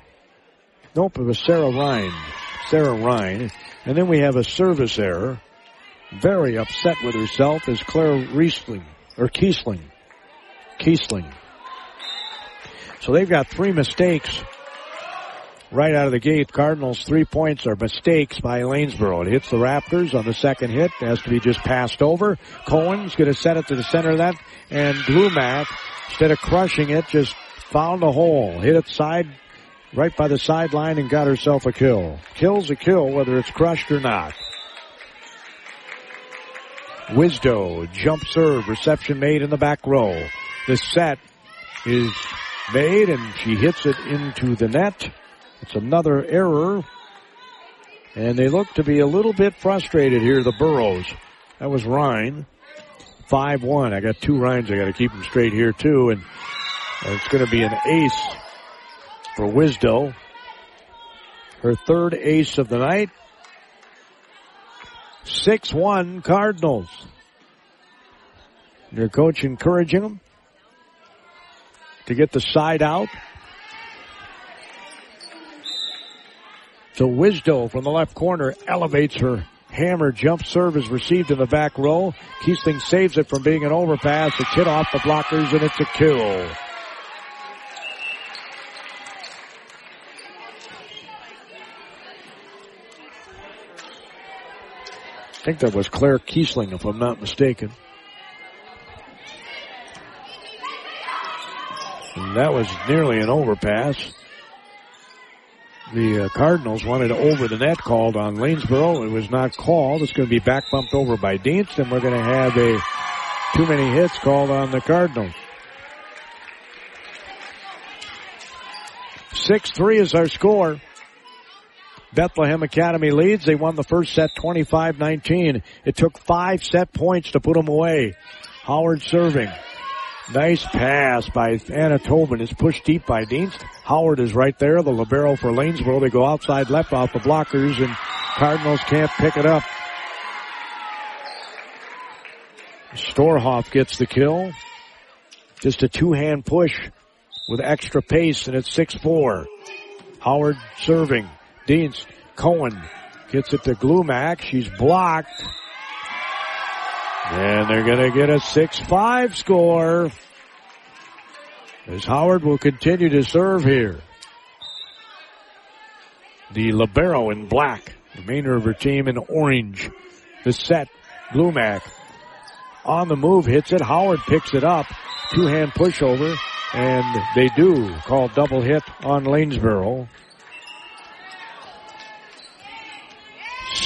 Nope, it was Sarah Ryan. Sarah Ryan. And then we have a service error. Very upset with herself is Claire Riesling, or Kiesling. Kiesling. So they've got three mistakes right out of the gate. Cardinals three points are mistakes by Lanesboro. It hits the Raptors on the second hit. It has to be just passed over. Cohen's going to set it to the center of that. And Glumac, instead of crushing it, just found a hole. Hit it side right by the sideline and got herself a kill. Kill's a kill whether it's crushed or not. Wisdo, jump serve, reception made in the back row. The set is made and she hits it into the net. It's another error. And they look to be a little bit frustrated here, the Burros. That was Ryan. 5-1. I got two Ryans. I got to keep them straight here too. And it's going to be an ace for Wisdo. Her third ace of the night. 6-1 Cardinals. Your coach encouraging them to get the side out. So Wisdo from the left corner elevates her hammer jump serve is received in the back row. Kiesling saves it from being an overpass. It's hit off the blockers and it's a kill. Think that was Claire Kiesling, if I'm not mistaken. And that was nearly an overpass. The uh, Cardinals wanted over the net called on Lanesboro. It was not called. It's going to be back bumped over by Dienst, and we're going to have a too many hits called on the Cardinals. 6-3 is our score. Bethlehem Academy leads. They won the first set 25-19. It took five set points to put them away. Howard serving. Nice pass by Anna Tobin. It's pushed deep by Dienst. Howard is right there. The libero for Lanesboro. They go outside left off the blockers and Cardinals can't pick it up. Storhoff gets the kill. Just a two-hand push with extra pace and it's 6-4. Howard serving. Dienst. Cohen gets it to Glumac. She's blocked. And they're going to get a 6-5 score. As Howard will continue to serve here. The Libero in black. the Remainder of her team in orange. The set. Glumac on the move hits it. Howard picks it up. Two hand pushover. And they do call double hit on Lanesboro.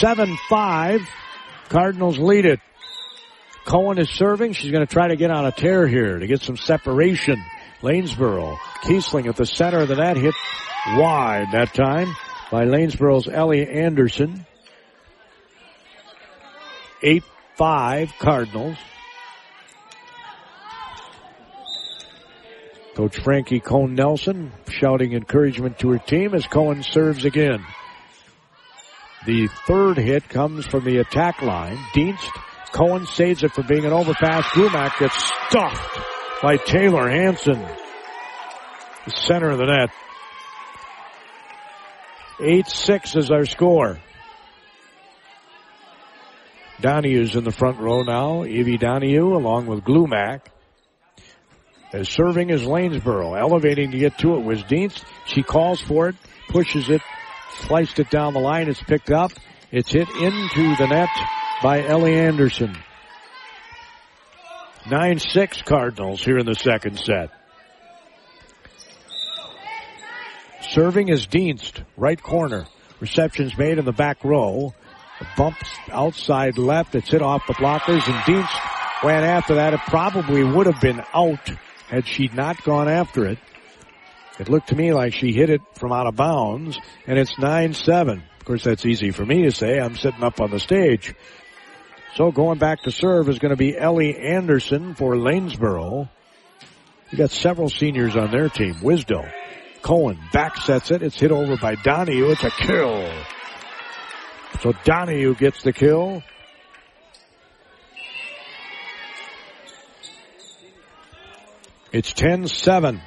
7-5. Cardinals lead it. Cohen is serving. She's going to try to get on a tear here to get some separation. Lanesboro. Kiesling at the center of the net hit wide that time by Lanesboro's Ellie Anderson. 8-5 Cardinals. Coach Frankie Cohn Nelson shouting encouragement to her team as Cohen serves again. The third hit comes from the attack line. Dienst Cohen saves it from being an overpass. Glumac gets stuffed by Taylor Hanson. The center of the net. 8-6 is our score. Donahue's in the front row now. Evie Donahue along with Glumac. As serving is Lanesboro. Elevating to get to it was Dienst. She calls for it, pushes it, sliced it down the line. It's picked up. It's hit into the net by Ellie Anderson. 9-6 Cardinals here in the second set. Serving is Dienst, right corner. Reception's made in the back row. Bumps outside left. It's hit off the blockers and Dienst went after that. It probably would have been out had she not gone after it. It looked to me like she hit it from out of bounds and it's 9-7. Of course, that's easy for me to say. I'm sitting up on the stage. So going back to serve is going to be Ellie Anderson for Lanesboro. You got several seniors on their team. Wisdo. Cohen back sets it. It's hit over by Donahue. It's a kill. So Donahue gets the kill. It's 10-7.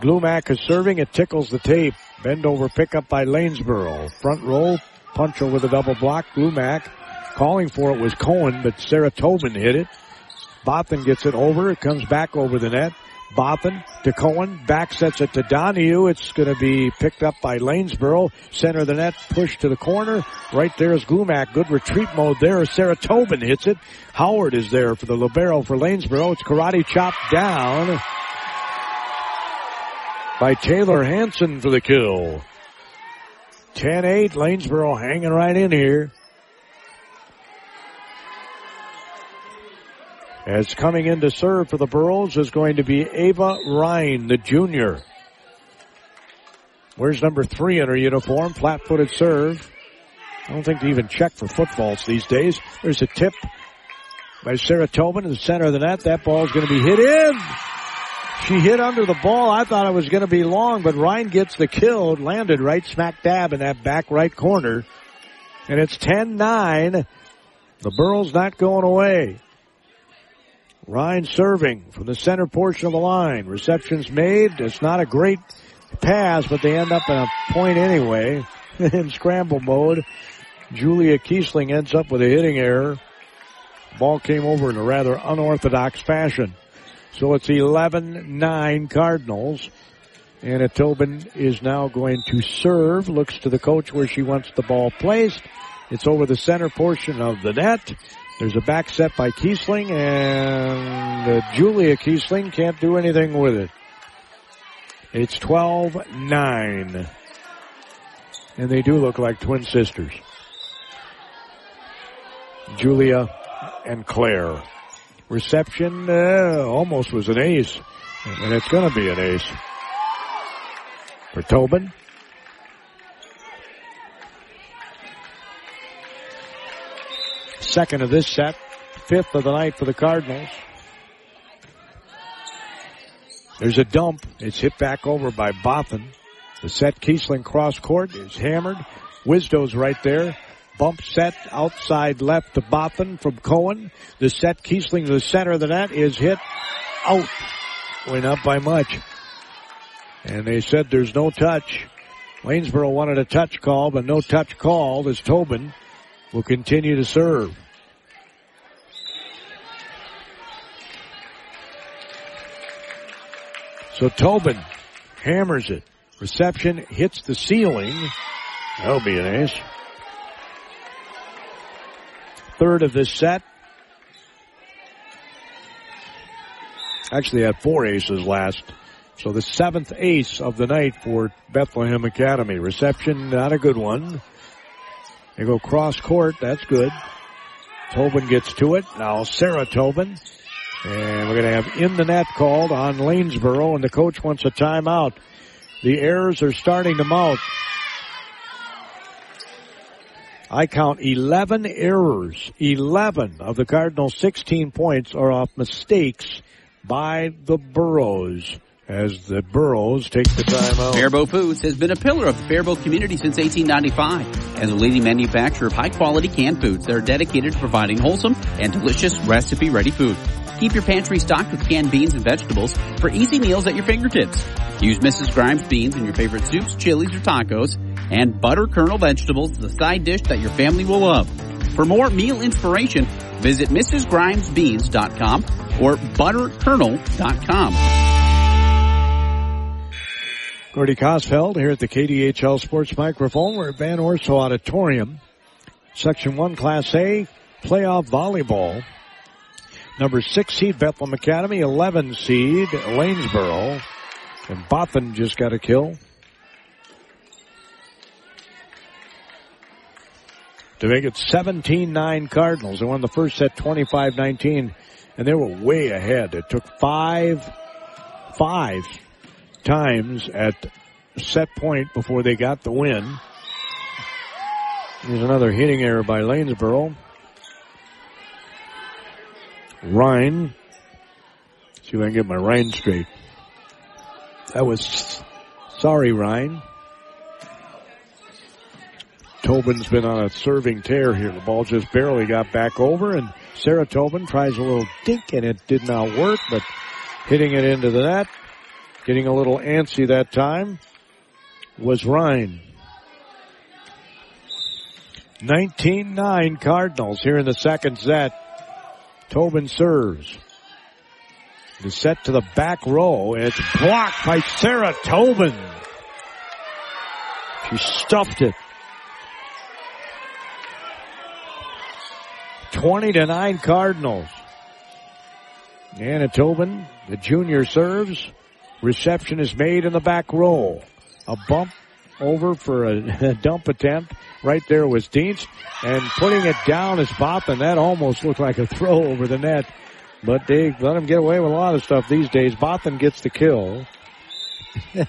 Glumac is serving. It tickles the tape. Bend over pickup by Lanesboro. Front row. Puncher with a double block. Glumac calling for it was Cohen, but Sarah Tobin hit it. Botham gets it over. It comes back over the net. Botham to Cohen. Back sets it to Donahue. It's going to be picked up by Lanesboro. Center of the net. Push to the corner. Right there is Glumac. Good retreat mode there. Sarah Tobin hits it. Howard is there for the Libero for Lanesboro. It's karate chop down by Taylor Hanson for the kill. 10-8. Lanesboro hanging right in here. As coming in to serve for the Burros is going to be Ava Ryan, the junior. Where's number three in her uniform? Flat-footed serve. I don't think they even check for footballs these days. There's a tip by Sarah Tobin in the center of the net. That ball is going to be hit in. She hit under the ball. I thought it was going to be long, but Ryan gets the kill. Landed right smack dab in that back right corner. And it's 10-9. The Burros not going away. Ryan serving from the center portion of the line. Reception's made. It's not a great pass, but they end up in a point anyway in scramble mode. Julia Kiesling ends up with a hitting error. Ball came over in a rather unorthodox fashion. So it's 11-9 Cardinals. Anna Tobin is now going to serve, looks to the coach where she wants the ball placed. It's over the center portion of the net. There's a back set by Kiesling and Julia Kiesling can't do anything with it. It's 12-9. And they do look like twin sisters. Julia and Claire. Reception uh, almost was an ace. And it's going to be an ace. For Tobin. Second of this set. Fifth of the night for the Cardinals. There's a dump. It's hit back over by Boffin. The set Kiesling cross court is hammered. Wisdo's right there. Bump set outside left to Botham from Cohen. The set Kiesling to the center of the net is hit out. Went up by much. And they said there's no touch. Lanesboro wanted a touch call, but no touch called as Tobin will continue to serve. So Tobin hammers it. Reception hits the ceiling. That'll be an ace. Third of this set. Actually had four aces last. So the seventh ace of the night for Bethlehem Academy. Reception, not a good one. They go cross court. That's good. Tobin gets to it. Now Sarah Tobin and we're going to have in the net called on Lanesboro, and the coach wants a timeout. The errors are starting to mount. I count 11 errors. 11 of the Cardinals' 16 points are off mistakes by the Burros as the Burros take the timeout. Faribault Foods has been a pillar of the Faribault community since 1895 as a leading manufacturer of high quality canned foods that are dedicated to providing wholesome and delicious recipe ready food. Keep your pantry stocked with canned beans and vegetables for easy meals at your fingertips. Use Mrs. Grimes beans in your favorite soups, chilies, or tacos, and butter kernel vegetables the side dish that your family will love. For more meal inspiration, visit MrsGrimesBeans.com or ButterKernel.com. Gordy Kosfeld here at the KDHL Sports Microphone. We're at Van Orso Auditorium. Section 1 Class A playoff volleyball. Number six seed Bethlehem Academy, 11 seed Lanesboro. And Botham just got a kill. To make it 17-9 Cardinals. They won the first set 25-19 and they were way ahead. It took five, five times at set point before they got the win. There's another hitting error by Lanesboro. Ryan. See if I can get my Rhine straight. That was sorry, Ryan. Tobin's been on a serving tear here. The ball just barely got back over, and Sarah Tobin tries a little dink, and it did not work, but hitting it into the net, getting a little antsy that time, was Ryan. 19-9 Cardinals here in the second set. Tobin serves. The set to the back row. It's blocked by Sarah Tobin. She stuffed it. 20 to 9 Cardinals. Anna Tobin, the junior serves. Reception is made in the back row. A bump over for a, a dump attempt. Right there was Dienst, And putting it down is Botham. That almost looked like a throw over the net. But they let him get away with a lot of stuff these days. Botham gets the kill.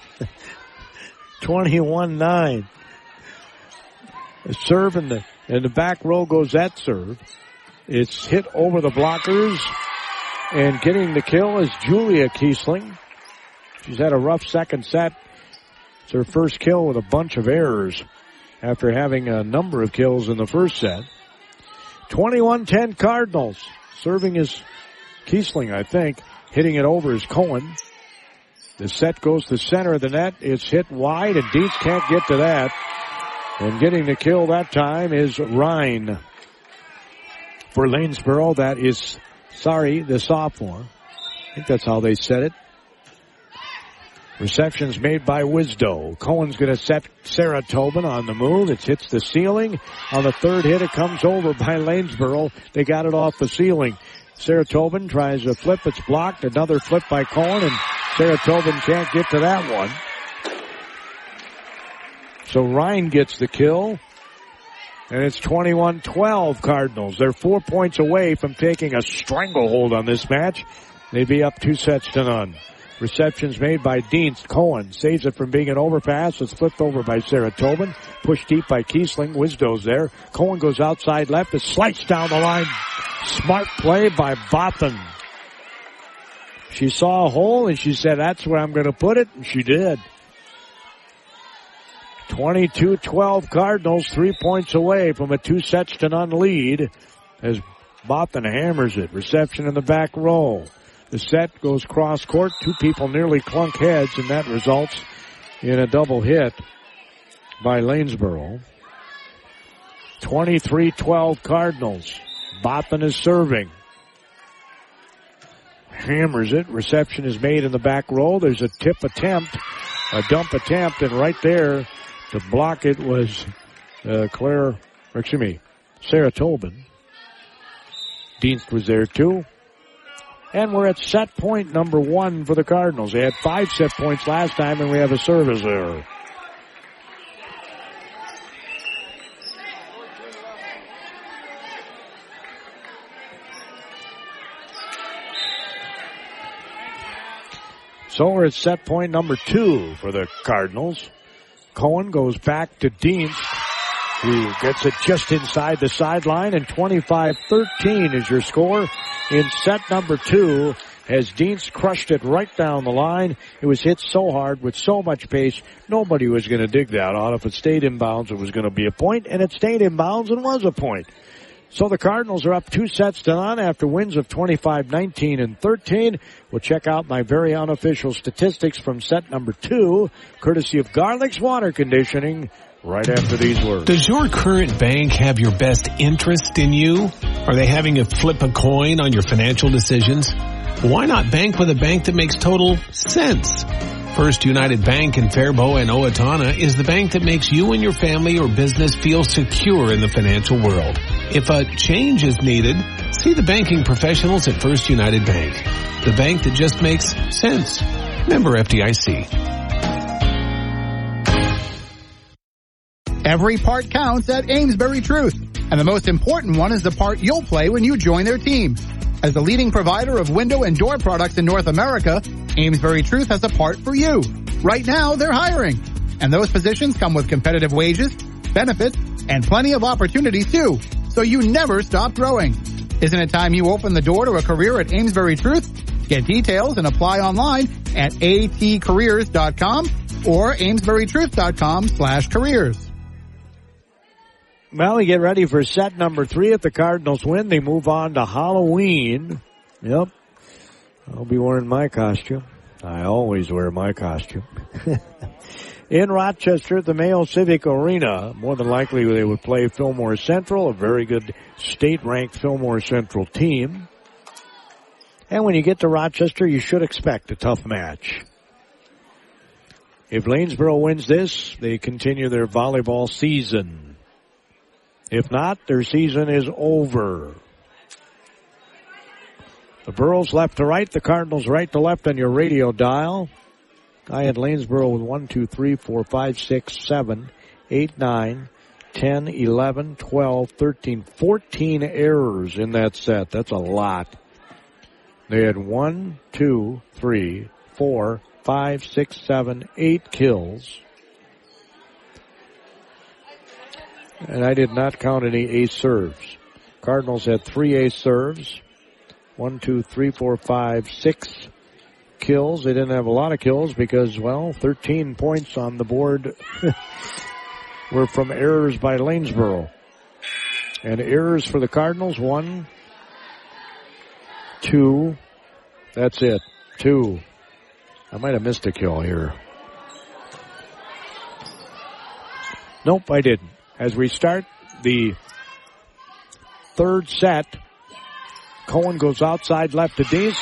21-9. A serve in the, in the back row goes that serve. It's hit over the blockers. And getting the kill is Julia Kiesling. She's had a rough second set. It's her first kill with a bunch of errors after having a number of kills in the first set. 21-10 Cardinals. Serving is Kiesling, I think. Hitting it over is Cohen. The set goes to the center of the net. It's hit wide and Dietz can't get to that. And getting the kill that time is Ryan. For Lanesboro, that is, sorry, the sophomore. I think that's how they said it. Receptions made by Wisdo. Cohen's going to set Sarah Tobin on the move. It hits the ceiling. On the third hit, it comes over by Lanesboro. They got it off the ceiling. Sarah Tobin tries a flip. It's blocked. Another flip by Cohen, and Sarah Tobin can't get to that one. So Ryan gets the kill. And it's 21-12 Cardinals. They're four points away from taking a stranglehold on this match. They'd be up two sets to none. Receptions made by Dienst. Cohen saves it from being an overpass. It's flipped over by Sarah Tobin. Pushed deep by Kiesling. Wisdo's there. Cohen goes outside left. It's sliced down the line. Smart play by Botham. She saw a hole and she said, that's where I'm going to put it. And she did. 22-12 Cardinals, three points away from a two sets to none lead as Botham hammers it. Reception in the back row. The set goes cross court. Two people nearly clunk heads, and that results in a double hit by Lanesboro. 23-12 Cardinals. Botham is serving. Hammers it. Reception is made in the back row. There's a tip attempt, a dump attempt, and right there to block it was uh, Claire, excuse me, Sarah Tobin. Dienst was there too. And we're at set point number one for the Cardinals. They had five set points last time and we have a service error. So we're at set point number two for the Cardinals. Cohen goes back to Dienst, who gets it just inside the sideline, and 25-13 is your score in set number two as Dienst crushed it right down the line. It was hit so hard with so much pace, nobody was going to dig that out. If it stayed in bounds, it was going to be a point, and it stayed in bounds and was a point. So the Cardinals are up two sets to none after wins of 25-19 and 13. We'll check out my very unofficial statistics from set number two, courtesy of Garlic's Water Conditioning, right after these words. Does your current bank have your best interest in you? Are they having you flip a coin on your financial decisions? Why not bank with a bank that makes total sense? First United Bank in Faribault and Owatonna is the bank that makes you and your family or business feel secure in the financial world. If a change is needed, see the banking professionals at First United Bank. The bank that just makes sense. Member FDIC. Every part counts at Amesbury Truth. And the most important one is the part you'll play when you join their team. As the leading provider of window and door products in North America, Amesbury Truth has a part for you. Right now, they're hiring. And those positions come with competitive wages, benefits, and plenty of opportunities too. So you never stop growing. Isn't it time you open the door to a career at Amesbury Truth? Get details and apply online at atcareers.com or amesburytruth.com slash careers. We get ready for set number three at the Cardinals win. They move on to Halloween. Yep. I'll be wearing my costume. I always wear my costume. In Rochester at the Mayo Civic Arena, more than likely they would play Fillmore Central, a very good state-ranked Fillmore Central team. And when you get to Rochester, you should expect a tough match. If Lanesboro wins this, they continue their volleyball season. If not, their season is over. The Burros left to right, the Cardinals right to left on your radio dial. I had Lanesboro with 1, 2, 3, 4, 5, 6, 7, 8, 9, 10, 11, 12, 13, 14 errors in that set. That's a lot. They had 1, 2, 3, 4, 5, 6, 7, 8 kills. And I did not count any ace serves. Cardinals had three ace serves. One, two, three, four, five, six kills. They didn't have a lot of kills because, well, 13 points on the board were from errors by Lanesboro. And errors for the Cardinals, one, two. That's it. Two. I might have missed a kill here. Nope, I didn't. As we start the third set, Cohen goes outside left to Dees,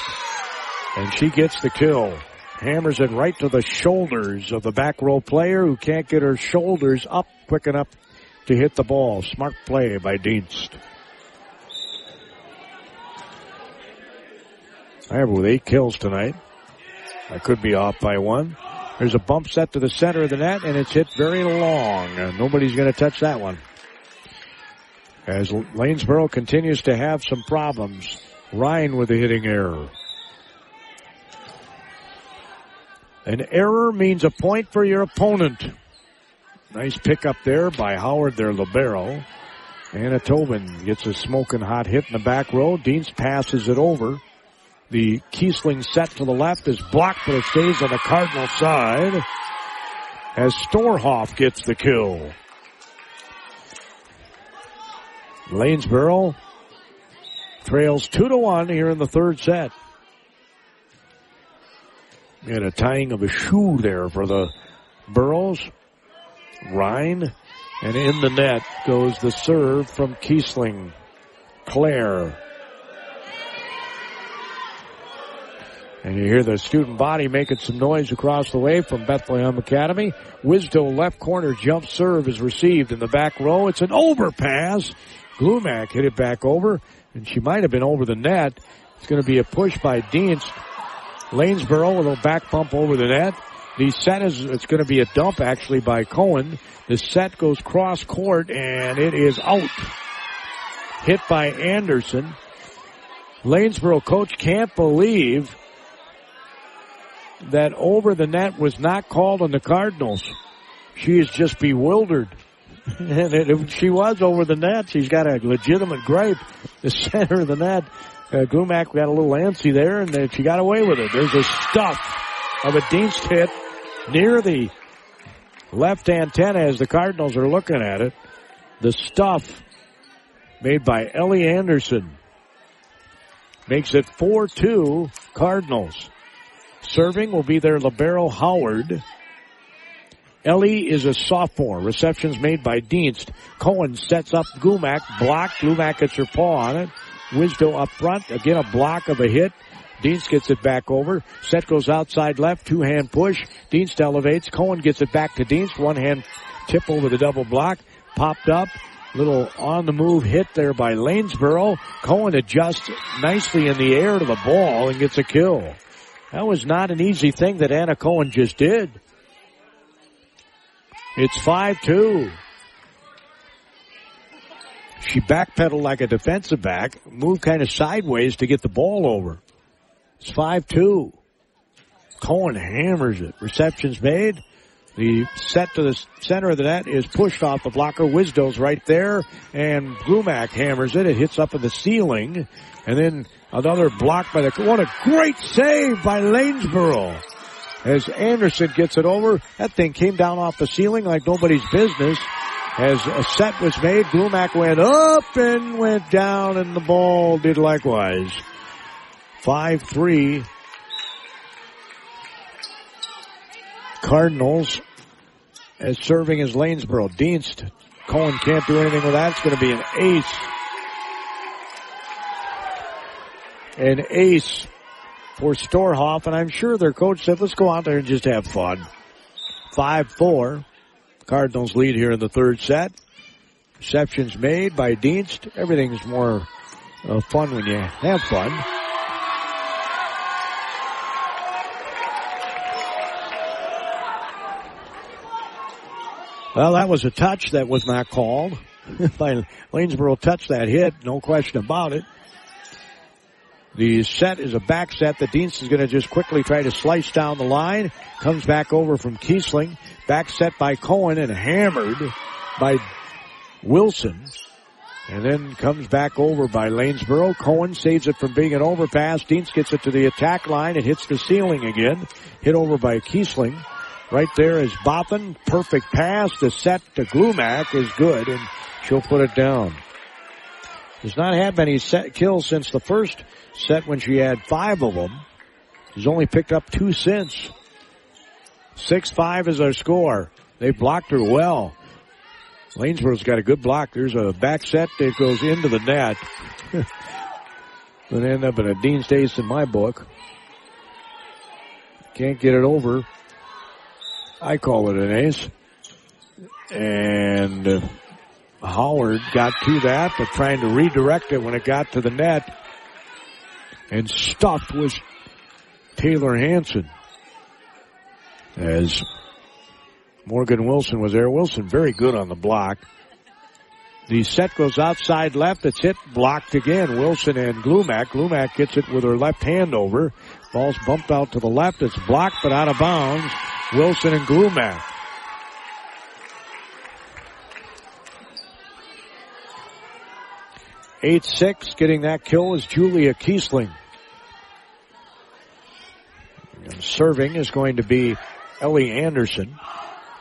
and she gets the kill. Hammers it right to the shoulders of the back row player who can't get her shoulders up quick enough to hit the ball. Smart play by Dienst. I have with eight kills tonight. I could be off by one. There's a bump set to the center of the net, and it's hit very long. Uh, nobody's going to touch that one. As Lanesboro continues to have some problems. Ryan with a hitting error. An error means a point for your opponent. Nice pickup there by Howard, their libero. Anna Tobin gets a smoking hot hit in the back row. Dienst passes it over. The Kiesling set to the left is blocked, but it stays on the Cardinal side as Storhoff gets the kill. Lanesboro trails two to one here in the third set. And a tying of a shoe there for the Burros. Ryan. And in the net goes the serve from Kiesling. Claire. And you hear the student body making some noise across the way from Bethlehem Academy. Wisdo left corner jump serve is received in the back row. It's an overpass. Glumac hit it back over, and she might have been over the net. It's going to be a push by Dienst. Lanesboro with a back bump over the net. The set is, it's going to be a dump actually by Cohen. The set goes cross court and it is out. Hit by Anderson. Lanesboro coach can't believe that over the net was not called on the Cardinals. She is just bewildered. and it, she was over the net. She's got a legitimate gripe. The center of the net, uh, got a little antsy there, and then she got away with it. There's a stuff of a Dienst hit near the left antenna as the Cardinals are looking at it. The stuff made by Ellie Anderson makes it 4-2 Cardinals. Serving will be their libero Howard. Ellie is a sophomore. Receptions made by Dienst. Cohen sets up Glumac. Block. Glumac gets her paw on it. Wisdo up front. Again, a block of a hit. Dienst gets it back over. Set goes outside left. Two hand push. Dienst elevates. Cohen gets it back to Dienst. One hand tip over the double block. Popped up. Little on the move hit there by Lanesboro. Cohen adjusts nicely in the air to the ball and gets a kill. That was not an easy thing that Anna Cohen just did. It's 5-2. She backpedaled like a defensive back, moved kind of sideways to get the ball over. It's 5-2. Cohen hammers it. Reception's made. The set to the center of the net is pushed off the blocker. Wisdo's right there, and Glumac hammers it. It hits up in the ceiling, and then another block by the. What a great save by Lanesboro! As Anderson gets it over, that thing came down off the ceiling like nobody's business. As a set was made, Glumac went up and went down, and the ball did likewise. 5-3 Cardinals as serving as Lanesboro. Dienst. Cohen can't do anything with that. It's going to be an ace. An ace for Storhoff, and I'm sure their coach said, let's go out there and just have fun. 5-4. Cardinals lead here in the third set. Receptions made by Dienst. Everything's more uh, fun when you have fun. Well, that was a touch that was not called. Lanesboro touched that hit, no question about it. The set is a back set that Dienst is going to just quickly try to slice down the line. Comes back over from Kiesling. Back set by Cohen and hammered by Wilson. And then comes back over by Lanesboro. Cohen saves it from being an overpass. Dienst gets it to the attack line. It hits the ceiling again. Hit over by Kiesling. Right there is Boffin. Perfect pass. The set to Glumac is good and she'll put it down. has not had many set kills since the first set when she had five of them. She's only picked up two since. Six five is our score. They blocked her well. Lanesboro's got a good block. There's a back set that goes into the net. Would end up in a Dean's Taste in my book. Can't get it over. I call it an ace. And uh, Howard got to that, but trying to redirect it when it got to the net. And stuffed was Taylor Hanson. As Morgan Wilson was there. Wilson very good on the block. The set goes outside left. It's hit, blocked again. Wilson and Glumac. Glumac gets it with her left hand over. Ball's bumped out to the left. It's blocked but out of bounds. Wilson and Glumac. Eight six, getting that kill is Julia Kiesling. And serving is going to be Ellie Anderson.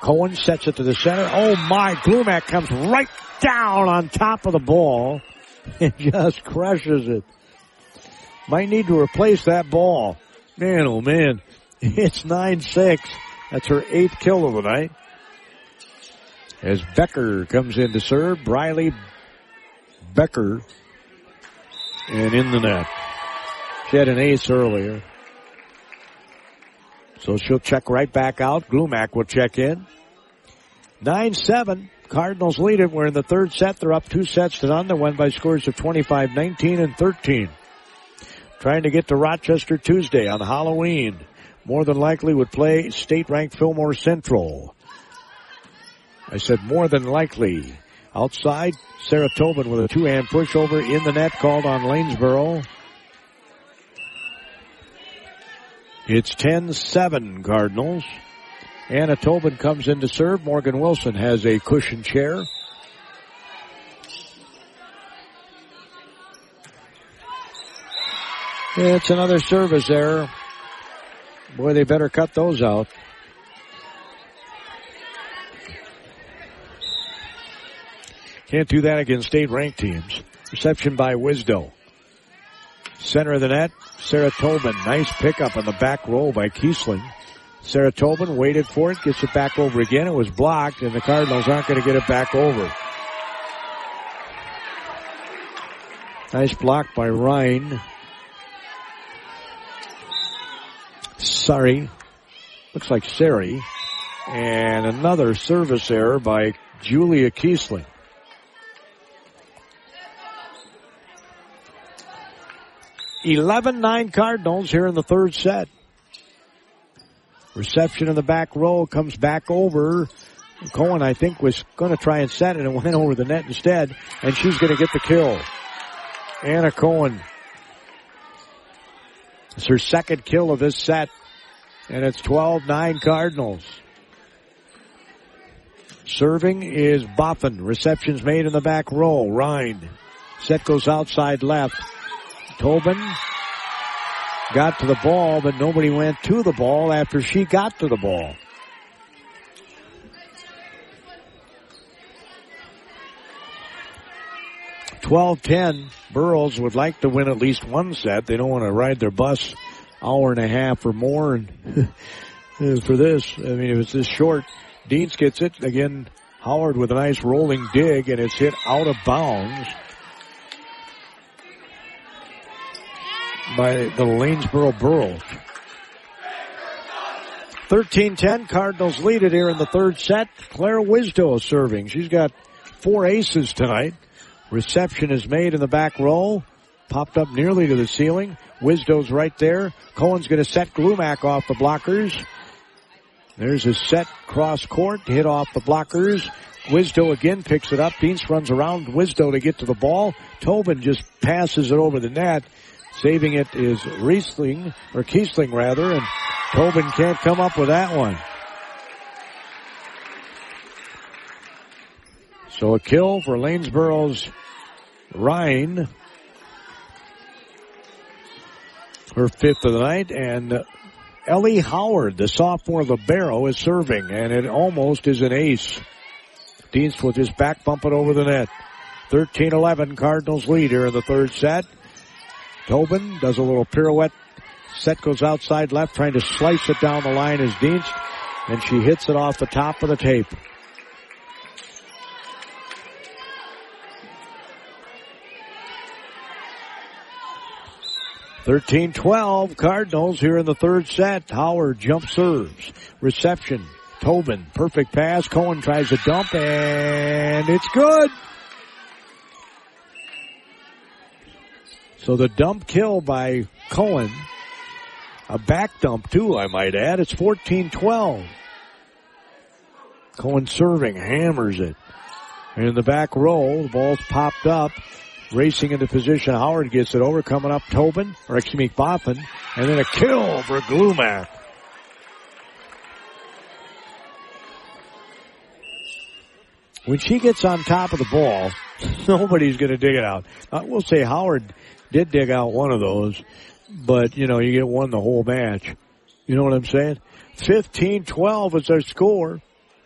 Cohen sets it to the center. Oh my, Glumac comes right down on top of the ball and just crushes it. Might need to replace that ball. Man, oh man. It's 9-6. That's her eighth kill of the night. As Becker comes in to serve, Briley Becker and in the net. She had an ace earlier. So she'll check right back out. Glumac will check in. 9-7. Cardinals lead it. We're in the third set. They're up two sets to none. They won by scores of 25-19 and 13. Trying to get to Rochester Tuesday on Halloween. More than likely would play state-ranked Fillmore Central. I said more than likely. Outside, Sarah Tobin with a two-hand pushover in the net called on Lanesboro. It's 10-7 Cardinals. Anna Tobin comes in to serve. Morgan Wilson has a cushion chair. It's another service error. Boy, they better cut those out. Can't do that against state ranked teams. Reception by Wisdo. Center of the net, Sarah Tobin. Nice pickup on the back row by Kiesling. Sarah Tobin waited for it, gets it back over again. It was blocked, and the Cardinals aren't going to get it back over. Nice block by Ryan. Sorry. Looks like Sari. And another service error by Julia Kiesling. Eleven nine Cardinals here in the third set. Reception in the back row comes back over. Cohen, I think, was going to try and set it and went over the net instead, and she's going to get the kill. Anna Cohen. It's her second kill of this set, and it's 12-9 Cardinals. Serving is Boffin. Receptions made in the back row. Rind. Set goes outside left. Tobin got to the ball, but nobody went to the ball after she got to the ball. Twelve ten. Burros would like to win at least one set. They don't want to ride their bus hour and a half or more and for this. I mean, if it's this short, Dienst gets it again. Howard with a nice rolling dig and it's hit out of bounds. by the Lanesboro Burros. 13-10, Cardinals lead it here in the third set. Claire Wisdo is serving. She's got four aces tonight. Reception is made in the back row. Popped up nearly to the ceiling. Wisdo's right there. Cohen's going to set Glumac off the blockers. There's a set cross court, hit off the blockers. Wisdo again picks it up. Dienst runs around Wisdo to get to the ball. Tobin just passes it over the net. Saving it is Riesling, or Kiesling rather, and Tobin can't come up with that one. So a kill for Lanesboro's Ryan. Her fifth of the night, and Ellie Howard, the sophomore libero, is serving, and it almost is an ace. Dienst will just back bump it over the net. 13-11 Cardinals lead here in the third set. Tobin does a little pirouette. Set goes outside left, trying to slice it down the line as Dienst, and she hits it off the top of the tape. Thirteen twelve Cardinals here in the third set. Howard jump serves. Reception. Tobin. Perfect pass. Cohen tries to dump and it's good. So the dump kill by Cohen. A back dump too, I might add. It's 14-12. Cohen serving, hammers it. In the back row, the ball's popped up. Racing into position, Howard gets it over, coming up Tobin, or excuse me, Boffin, and then a kill for Glumac. When she gets on top of the ball, nobody's going to dig it out. I will say Howard did dig out one of those, but you know, you get one the whole match. You know what I'm saying? 15-12 is their score.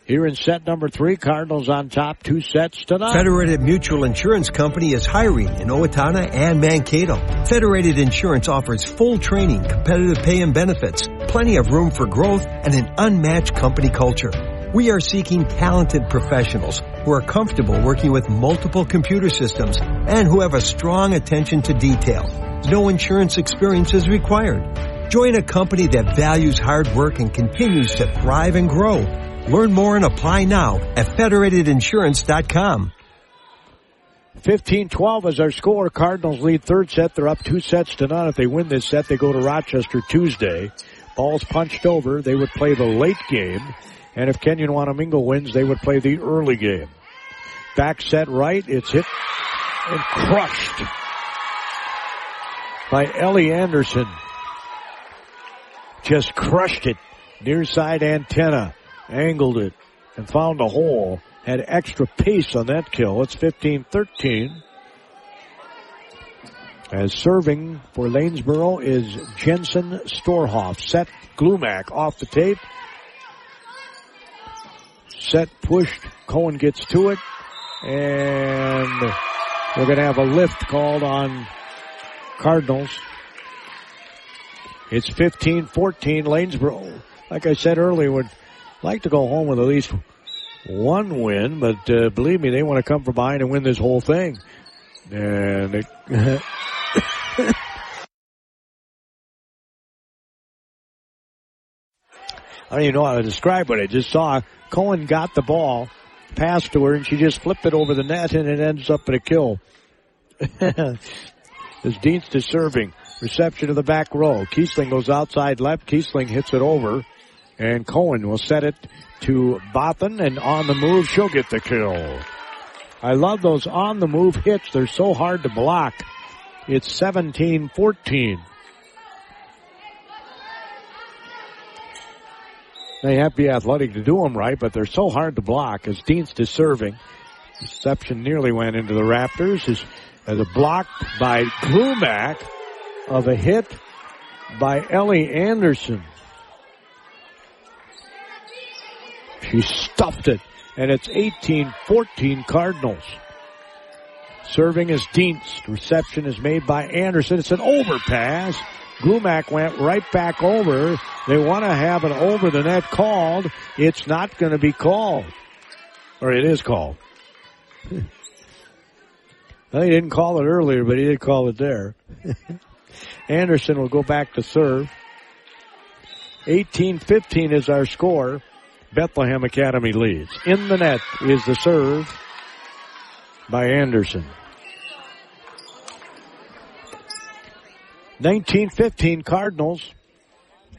Here in set number three, Cardinals on top, two sets to none. Federated Mutual Insurance Company is hiring in Owatonna and Mankato. Federated Insurance offers full training, competitive pay and benefits, plenty of room for growth, and an unmatched company culture. We are seeking talented professionals who are comfortable working with multiple computer systems and who have a strong attention to detail. No insurance experience is required. Join a company that values hard work and continues to thrive and grow. Learn more and apply now at federatedinsurance.com. 15-12 is our score. Cardinals lead third set. They're up two sets to none. If they win this set, they go to Rochester Tuesday. Ball's punched over. They would play the late game. And if Kenyon Wanamingo wins, they would play the early game. Back set right. It's hit and crushed by Ellie Anderson. Just crushed it. Near side antenna. Angled it and found a hole. Had extra pace on that kill. It's 15-13. As serving for Lanesboro is Jensen Storhoff. Set Glumac off the tape. Set pushed. Cohen gets to it. And we're going to have a lift called on Cardinals. It's 15-14 Lanesboro. Like I said earlier, would like to go home with at least one win, but uh, believe me, they want to come from behind and win this whole thing. And it, I don't even know how to describe what I just saw. Cohen got the ball, passed to her, and she just flipped it over the net, and it ends up in a kill. As Dienst is serving. Reception to the back row. Kiesling goes outside left. Kiesling hits it over. And Cohen will set it to Botham, and on the move, she'll get the kill. I love those on the move hits. They're so hard to block. It's 17-14. They have to be athletic to do them right, but they're so hard to block as Dienst is serving. Reception nearly went into the Raptors as, a uh, block by Glumac of a hit by Ellie Anderson. She stuffed it, and it's 18-14 Cardinals. Serving is Dienst. Reception is made by Anderson. It's an overpass. Glumac went right back over. They want to have an over the net called. It's not going to be called. Or it is called. well, he didn't call it earlier, but he did call it there. Anderson will go back to serve. 18-15 is our score. Bethlehem Academy leads. In the net is the serve by Anderson. 1915 Cardinals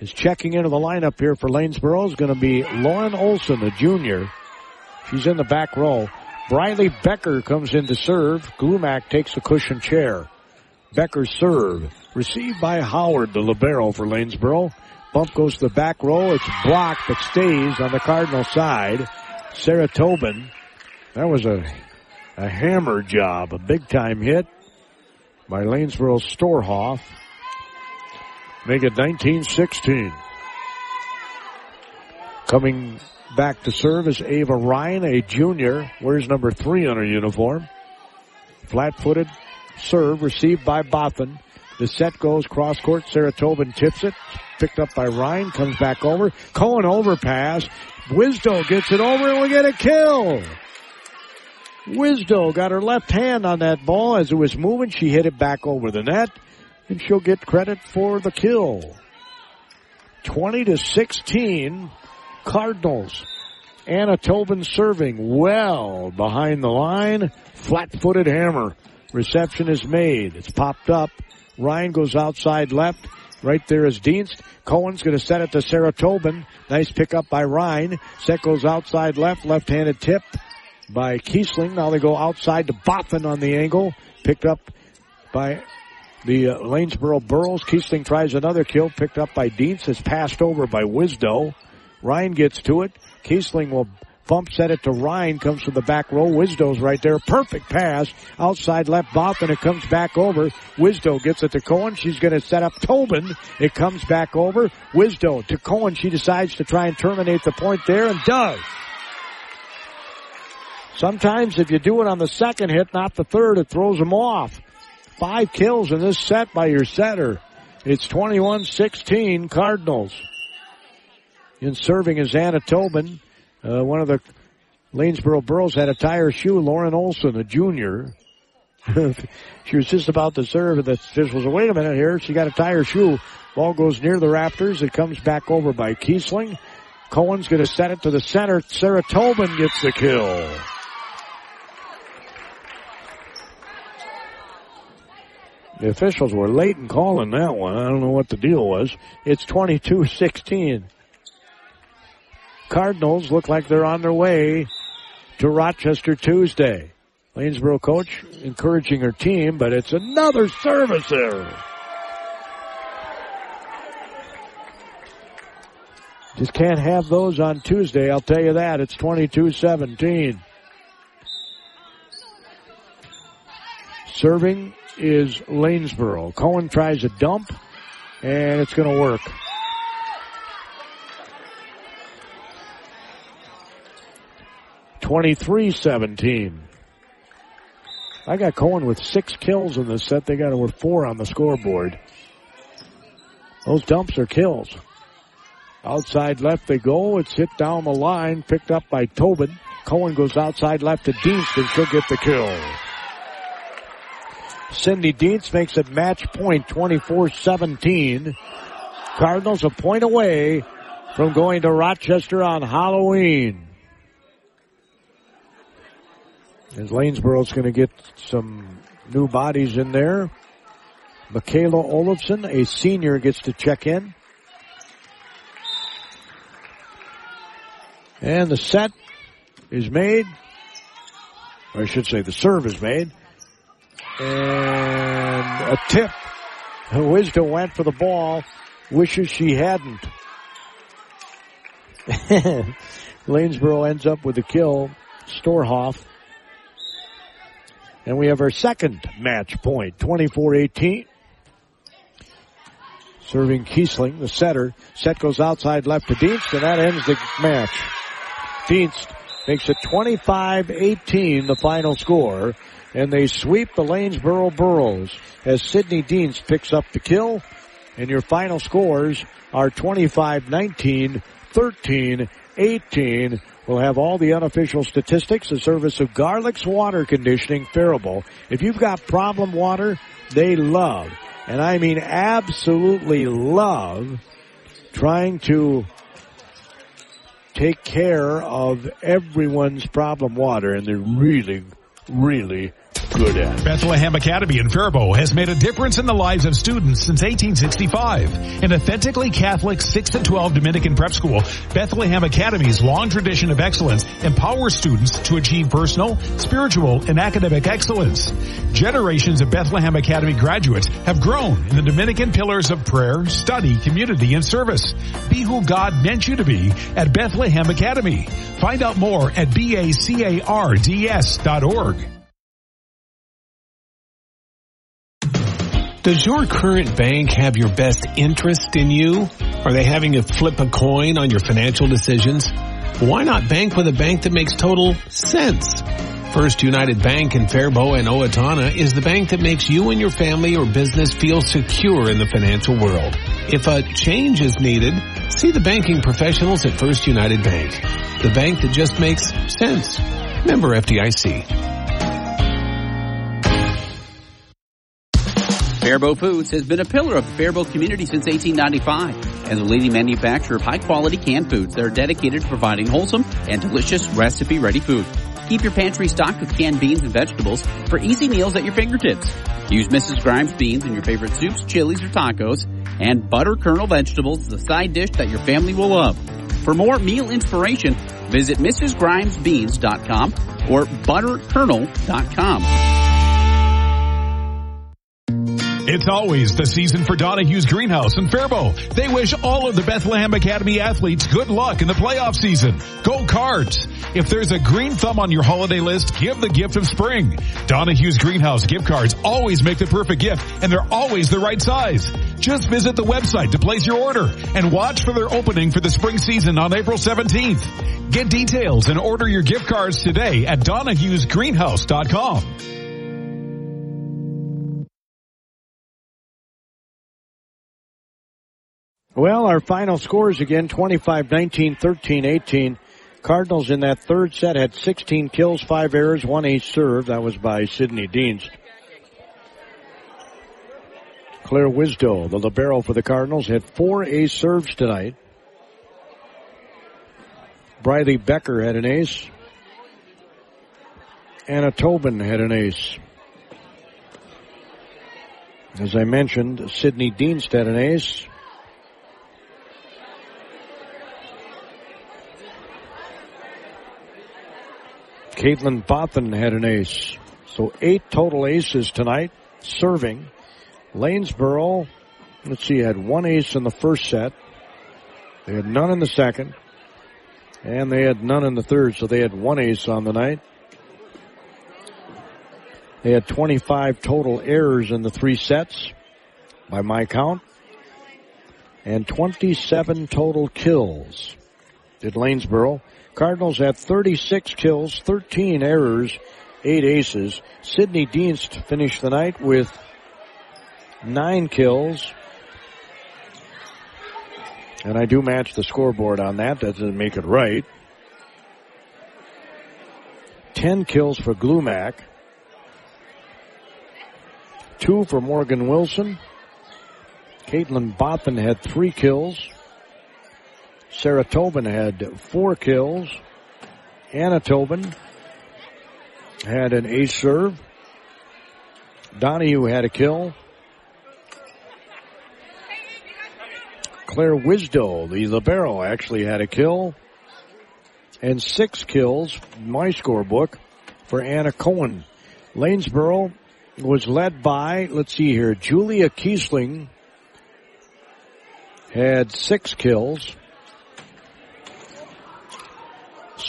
is checking into the lineup here for Lanesboro is going to be Lauren Olson, a junior. She's in the back row. Briley Becker comes in to serve. Glumac takes a cushion chair. Becker serve. Received by Howard, the libero for Lanesboro. Bump goes to the back row. It's blocked, but stays on the Cardinal side. Sarah Tobin. That was a, a hammer job, a big time hit by Lanesboro Storhoff. Make it 1916. Coming back to serve is Ava Ryan, a junior. Wears number three on her uniform. Flat footed serve received by Botham. The set goes cross court. Sarah Tobin tips it. Picked up by Ryan. Comes back over. Cohen overpass. Wisdo gets it over and we get a kill. Wisdo got her left hand on that ball as it was moving. She hit it back over the net and she'll get credit for the kill. 20 to 16 Cardinals. Anna Tobin serving well behind the line. Flat footed hammer. Reception is made. It's popped up. Ryan goes outside left. Right there is Dienst. Cohen's going to set it to Sarah Tobin. Nice pickup by Ryan. Set goes outside left. Left-handed tip by Kiesling. Now they go outside to Boffin on the angle. Picked up by the uh, Lanesboro Burros. Kiesling tries another kill. Picked up by Dienst. Is passed over by Wisdo. Ryan gets to it. Kiesling will bump set it to Ryan. Comes from the back row. Wisdo's right there. Perfect pass. Outside left Boffin. It comes back over. Wisdo gets it to Cohen. She's going to set up Tobin. It comes back over. Wisdo to Cohen. She decides to try and terminate the point there and does. Sometimes if you do it on the second hit, not the third, it throws them off. Five kills in this set by your setter. It's 21-16 Cardinals. In serving is Anna Tobin. Uh, one of the Lanesboro Burros had a tire shoe. Lauren Olson, a junior. she was just about to serve, and the official was, wait a minute here. She got a tire shoe. Ball goes near the Raptors. It comes back over by Kiesling. Cohen's going to set it to the center. Sarah Tobin gets the kill. The officials were late in calling that one. I don't know what the deal was. It's 22-16. Cardinals look like they're on their way to Rochester Tuesday. Lanesboro coach encouraging her team, but it's another service error. Just can't have those on Tuesday, I'll tell you that. It's 22-17. Serving is Lanesboro. Cohen tries a dump, and it's going to work. Twenty-three seventeen. I got Cohen with six kills in this set. They got with four on the scoreboard. Those dumps are kills. Outside left they go. It's hit down the line, picked up by Tobin. Cohen goes outside left to Dienst, and she'll get the kill. Sydney Dienst makes it match point 24-17. Cardinals a point away from going to Rochester on Halloween. As Lanesboro's going to get some new bodies in there. Michaela Olafson, a senior, gets to check in. And the set is made. Or I should say the serve is made. And a tip. Wisdo went for the ball. Wishes she hadn't. Lanesboro ends up with a kill. Storhoff. And we have our second match point, 24-18. Serving Kiesling, the setter. Set goes outside left to Dienst, and that ends the match. Dienst makes it 25-18, the final score, and they sweep the Lanesboro Burros as Sydney Dienst picks up the kill, and your final scores are 25-19, 13-18. We'll have all the unofficial statistics, the service of Garlic's Water Conditioning Faribault. If you've got problem water, they love, and I mean absolutely love, trying to take care of everyone's problem water, and they're really, really good at. Bethlehem Academy in Faribault has made a difference in the lives of students since 1865. An authentically Catholic 6 to 12 Dominican prep school, Bethlehem Academy's long tradition of excellence empowers students to achieve personal, spiritual, and academic excellence. Generations of Bethlehem Academy graduates have grown in the Dominican pillars of prayer, study, community, and service. Be who God meant you to be at Bethlehem Academy. Find out more at bacards.org. Does your current bank have your best interest in you? Are they having you flip a coin on your financial decisions? Why not bank with a bank that makes total sense? First United Bank in Faribault and Owatonna is the bank that makes you and your family or business feel secure in the financial world. If a change is needed, see the banking professionals at First United Bank. The bank that just makes sense. Member FDIC. Faribault Foods has been a pillar of the Faribault community since 1895 and the leading manufacturer of high quality canned foods that are dedicated to providing wholesome and delicious recipe ready food. Keep your pantry stocked with canned beans and vegetables for easy meals at your fingertips. Use Mrs. Grimes beans in your favorite soups, chilies, or tacos, and butter kernel vegetables is a side dish that your family will love. For more meal inspiration, visit MrsGrimesBeans.com or ButterKernel.com. It's always the season for Donahue's Greenhouse in Faribault. They wish all of the Bethlehem Academy athletes good luck in the playoff season. Go Cards! If there's a green thumb on your holiday list, give the gift of spring. Donahue's Greenhouse gift cards always make the perfect gift and they're always the right size. Just visit the website to place your order and watch for their opening for the spring season on April 17th. Get details and order your gift cards today at donahuesgreenhouse.com. Well, our final scores again 25 19, 13 18. Cardinals in that third set had 16 kills, 5 errors, 1 ace serve. That was by Sydney Dienst. Claire Wisdo, the libero for the Cardinals, had 4 ace serves tonight. Briley Becker had an ace. Anna Tobin had an ace. As I mentioned, Sydney Dienst had an ace. Caitlin Botham had an ace. So eight total aces tonight, serving. Lanesboro, let's see, had one ace in the first set. They had none in the second. And they had none in the third, so they had one ace on the night. They had 25 total errors in the three sets, by my count. And 27 total kills did Lanesboro. Cardinals had 36 kills, 13 errors, 8 aces. Sydney Dienst finished the night with 9 kills. And I do match the scoreboard on that. That doesn't make it right. 10 kills for Glumac. 2 for Morgan Wilson. Caitlin Botham had 3 kills. Sarah Tobin had four kills. Anna Tobin had an ace serve. Donahue had a kill. Claire Wisdo, the libero, actually had a kill. And six kills, my scorebook, for Anna Cohen. Lanesboro was led by, let's see here, Julia Kiesling had six kills.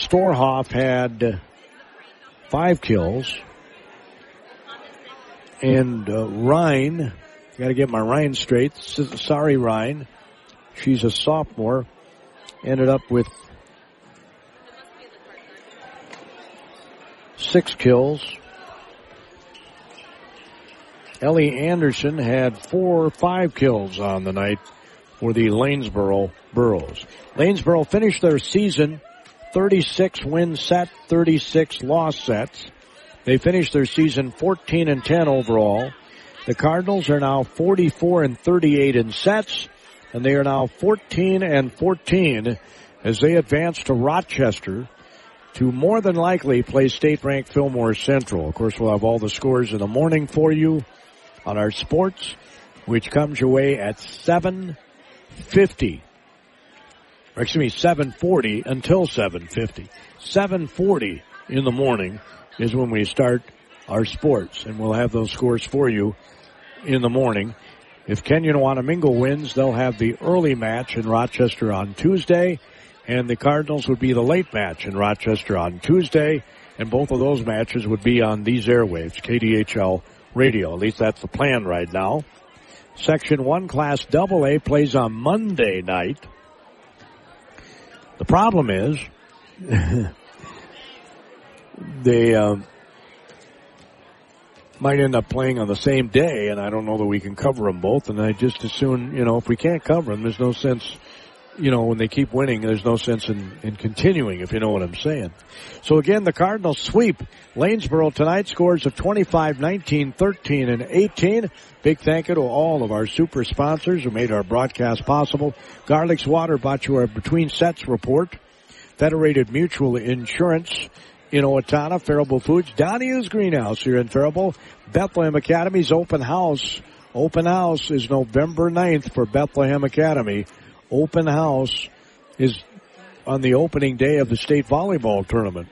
Storhoff had five kills. And uh, Ryan, got to get my Ryan straight. Sorry, Ryan. She's a sophomore. Ended up with six kills. Ellie Anderson had four or five kills on the night for the Lanesboro Burros. Lanesboro finished their season 36 win set, 36 loss sets. They finished their season 14 and 10 overall. The Cardinals are now 44 and 38 in sets, and they are now 14 and 14 as they advance to Rochester to more than likely play state ranked Fillmore Central. Of course, we'll have all the scores in the morning for you on our sports, which comes your way at 750 or excuse me, 740 until 750. 740 in the morning is when we start our sports and we'll have those scores for you in the morning. If Kenyon Wanamingo wins, they'll have the early match in Rochester on Tuesday and the Cardinals would be the late match in Rochester on Tuesday and both of those matches would be on these airwaves, KDHL radio. At least that's the plan right now. Section 1 Class AA plays on Monday night the problem is they uh, might end up playing on the same day, and I don't know that we can cover them both. And I just assume, you know, if we can't cover them, there's no sense you know, when they keep winning, there's no sense in, in continuing, if you know what I'm saying. So again, the Cardinals sweep Lanesboro tonight, scores of 25, 19, 13, and 18. Big thank you to all of our super sponsors who made our broadcast possible. Garlic's Water brought you our Between Sets report. Federated Mutual Insurance in Owatonna, Faribault Foods, Donahue Greenhouse here in Faribault, Bethlehem Academy's open house. Open house is November 9th for Bethlehem Academy. Open house is on the opening day of the state volleyball tournament,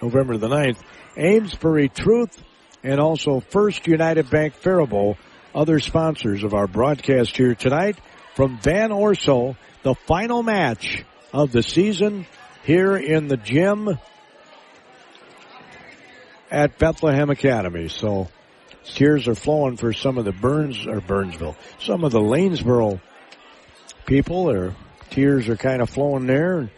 November the 9th. Amesbury Truth and also First United Bank Faribault, other sponsors of our broadcast here tonight from Van Orso, the final match of the season here in the gym at Bethlehem Academy. So tears are flowing for some of the Burns or Burnsville, some of the Lanesboro people. Their tears are kind of flowing there. And,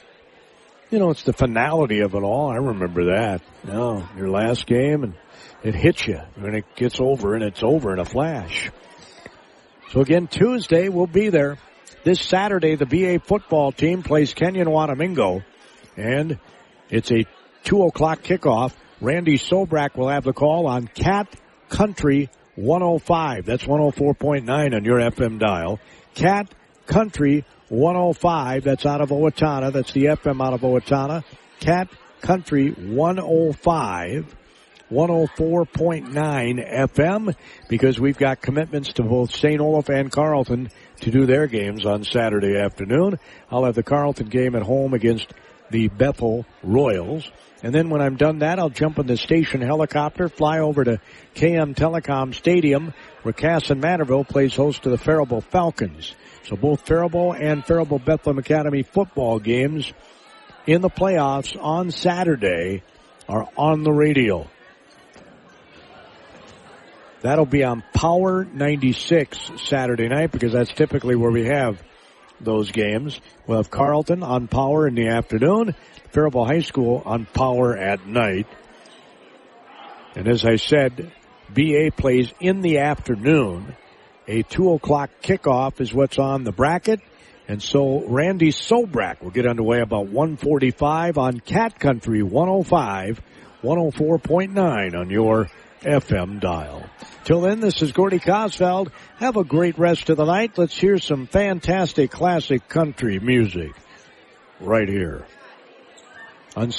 You know, it's the finality of it all. I remember that. You know, your last game and it hits you when it gets over and it's over in a flash. So again, Tuesday we'll be there. This Saturday, the BA football team plays Kenyon Wanamingo and it's a two o'clock kickoff. Randy Sobrak will have the call on Cat Country 105. That's 104.9 on your FM dial. Cat Country 105. That's out of Owatonna. That's the FM out of Owatonna. Cat Country 105. 104.9 FM because we've got commitments to both St. Olaf and Carleton to do their games on Saturday afternoon. I'll have the Carleton game at home against the Bethel Royals. And then when I'm done that, I'll jump in the station helicopter, fly over to KM Telecom Stadium, where Kasson-Mantorville plays host to the Faribault Falcons. So both Faribault and Faribault Bethlehem Academy football games in the playoffs on Saturday are on the radio. That'll be on Power 96 Saturday night because that's typically where we have those games. We'll have Carleton on Power in the afternoon, Faribault High School on Power at night. And as I said, BA plays in the afternoon. A two o'clock kickoff is what's on the bracket. And so Randy Sobrak will get underway about 145 on Cat Country 105, 104.9 on your FM dial. Till then, this is Gordy Kosfeld. Have a great rest of the night. Let's hear some fantastic classic country music right here on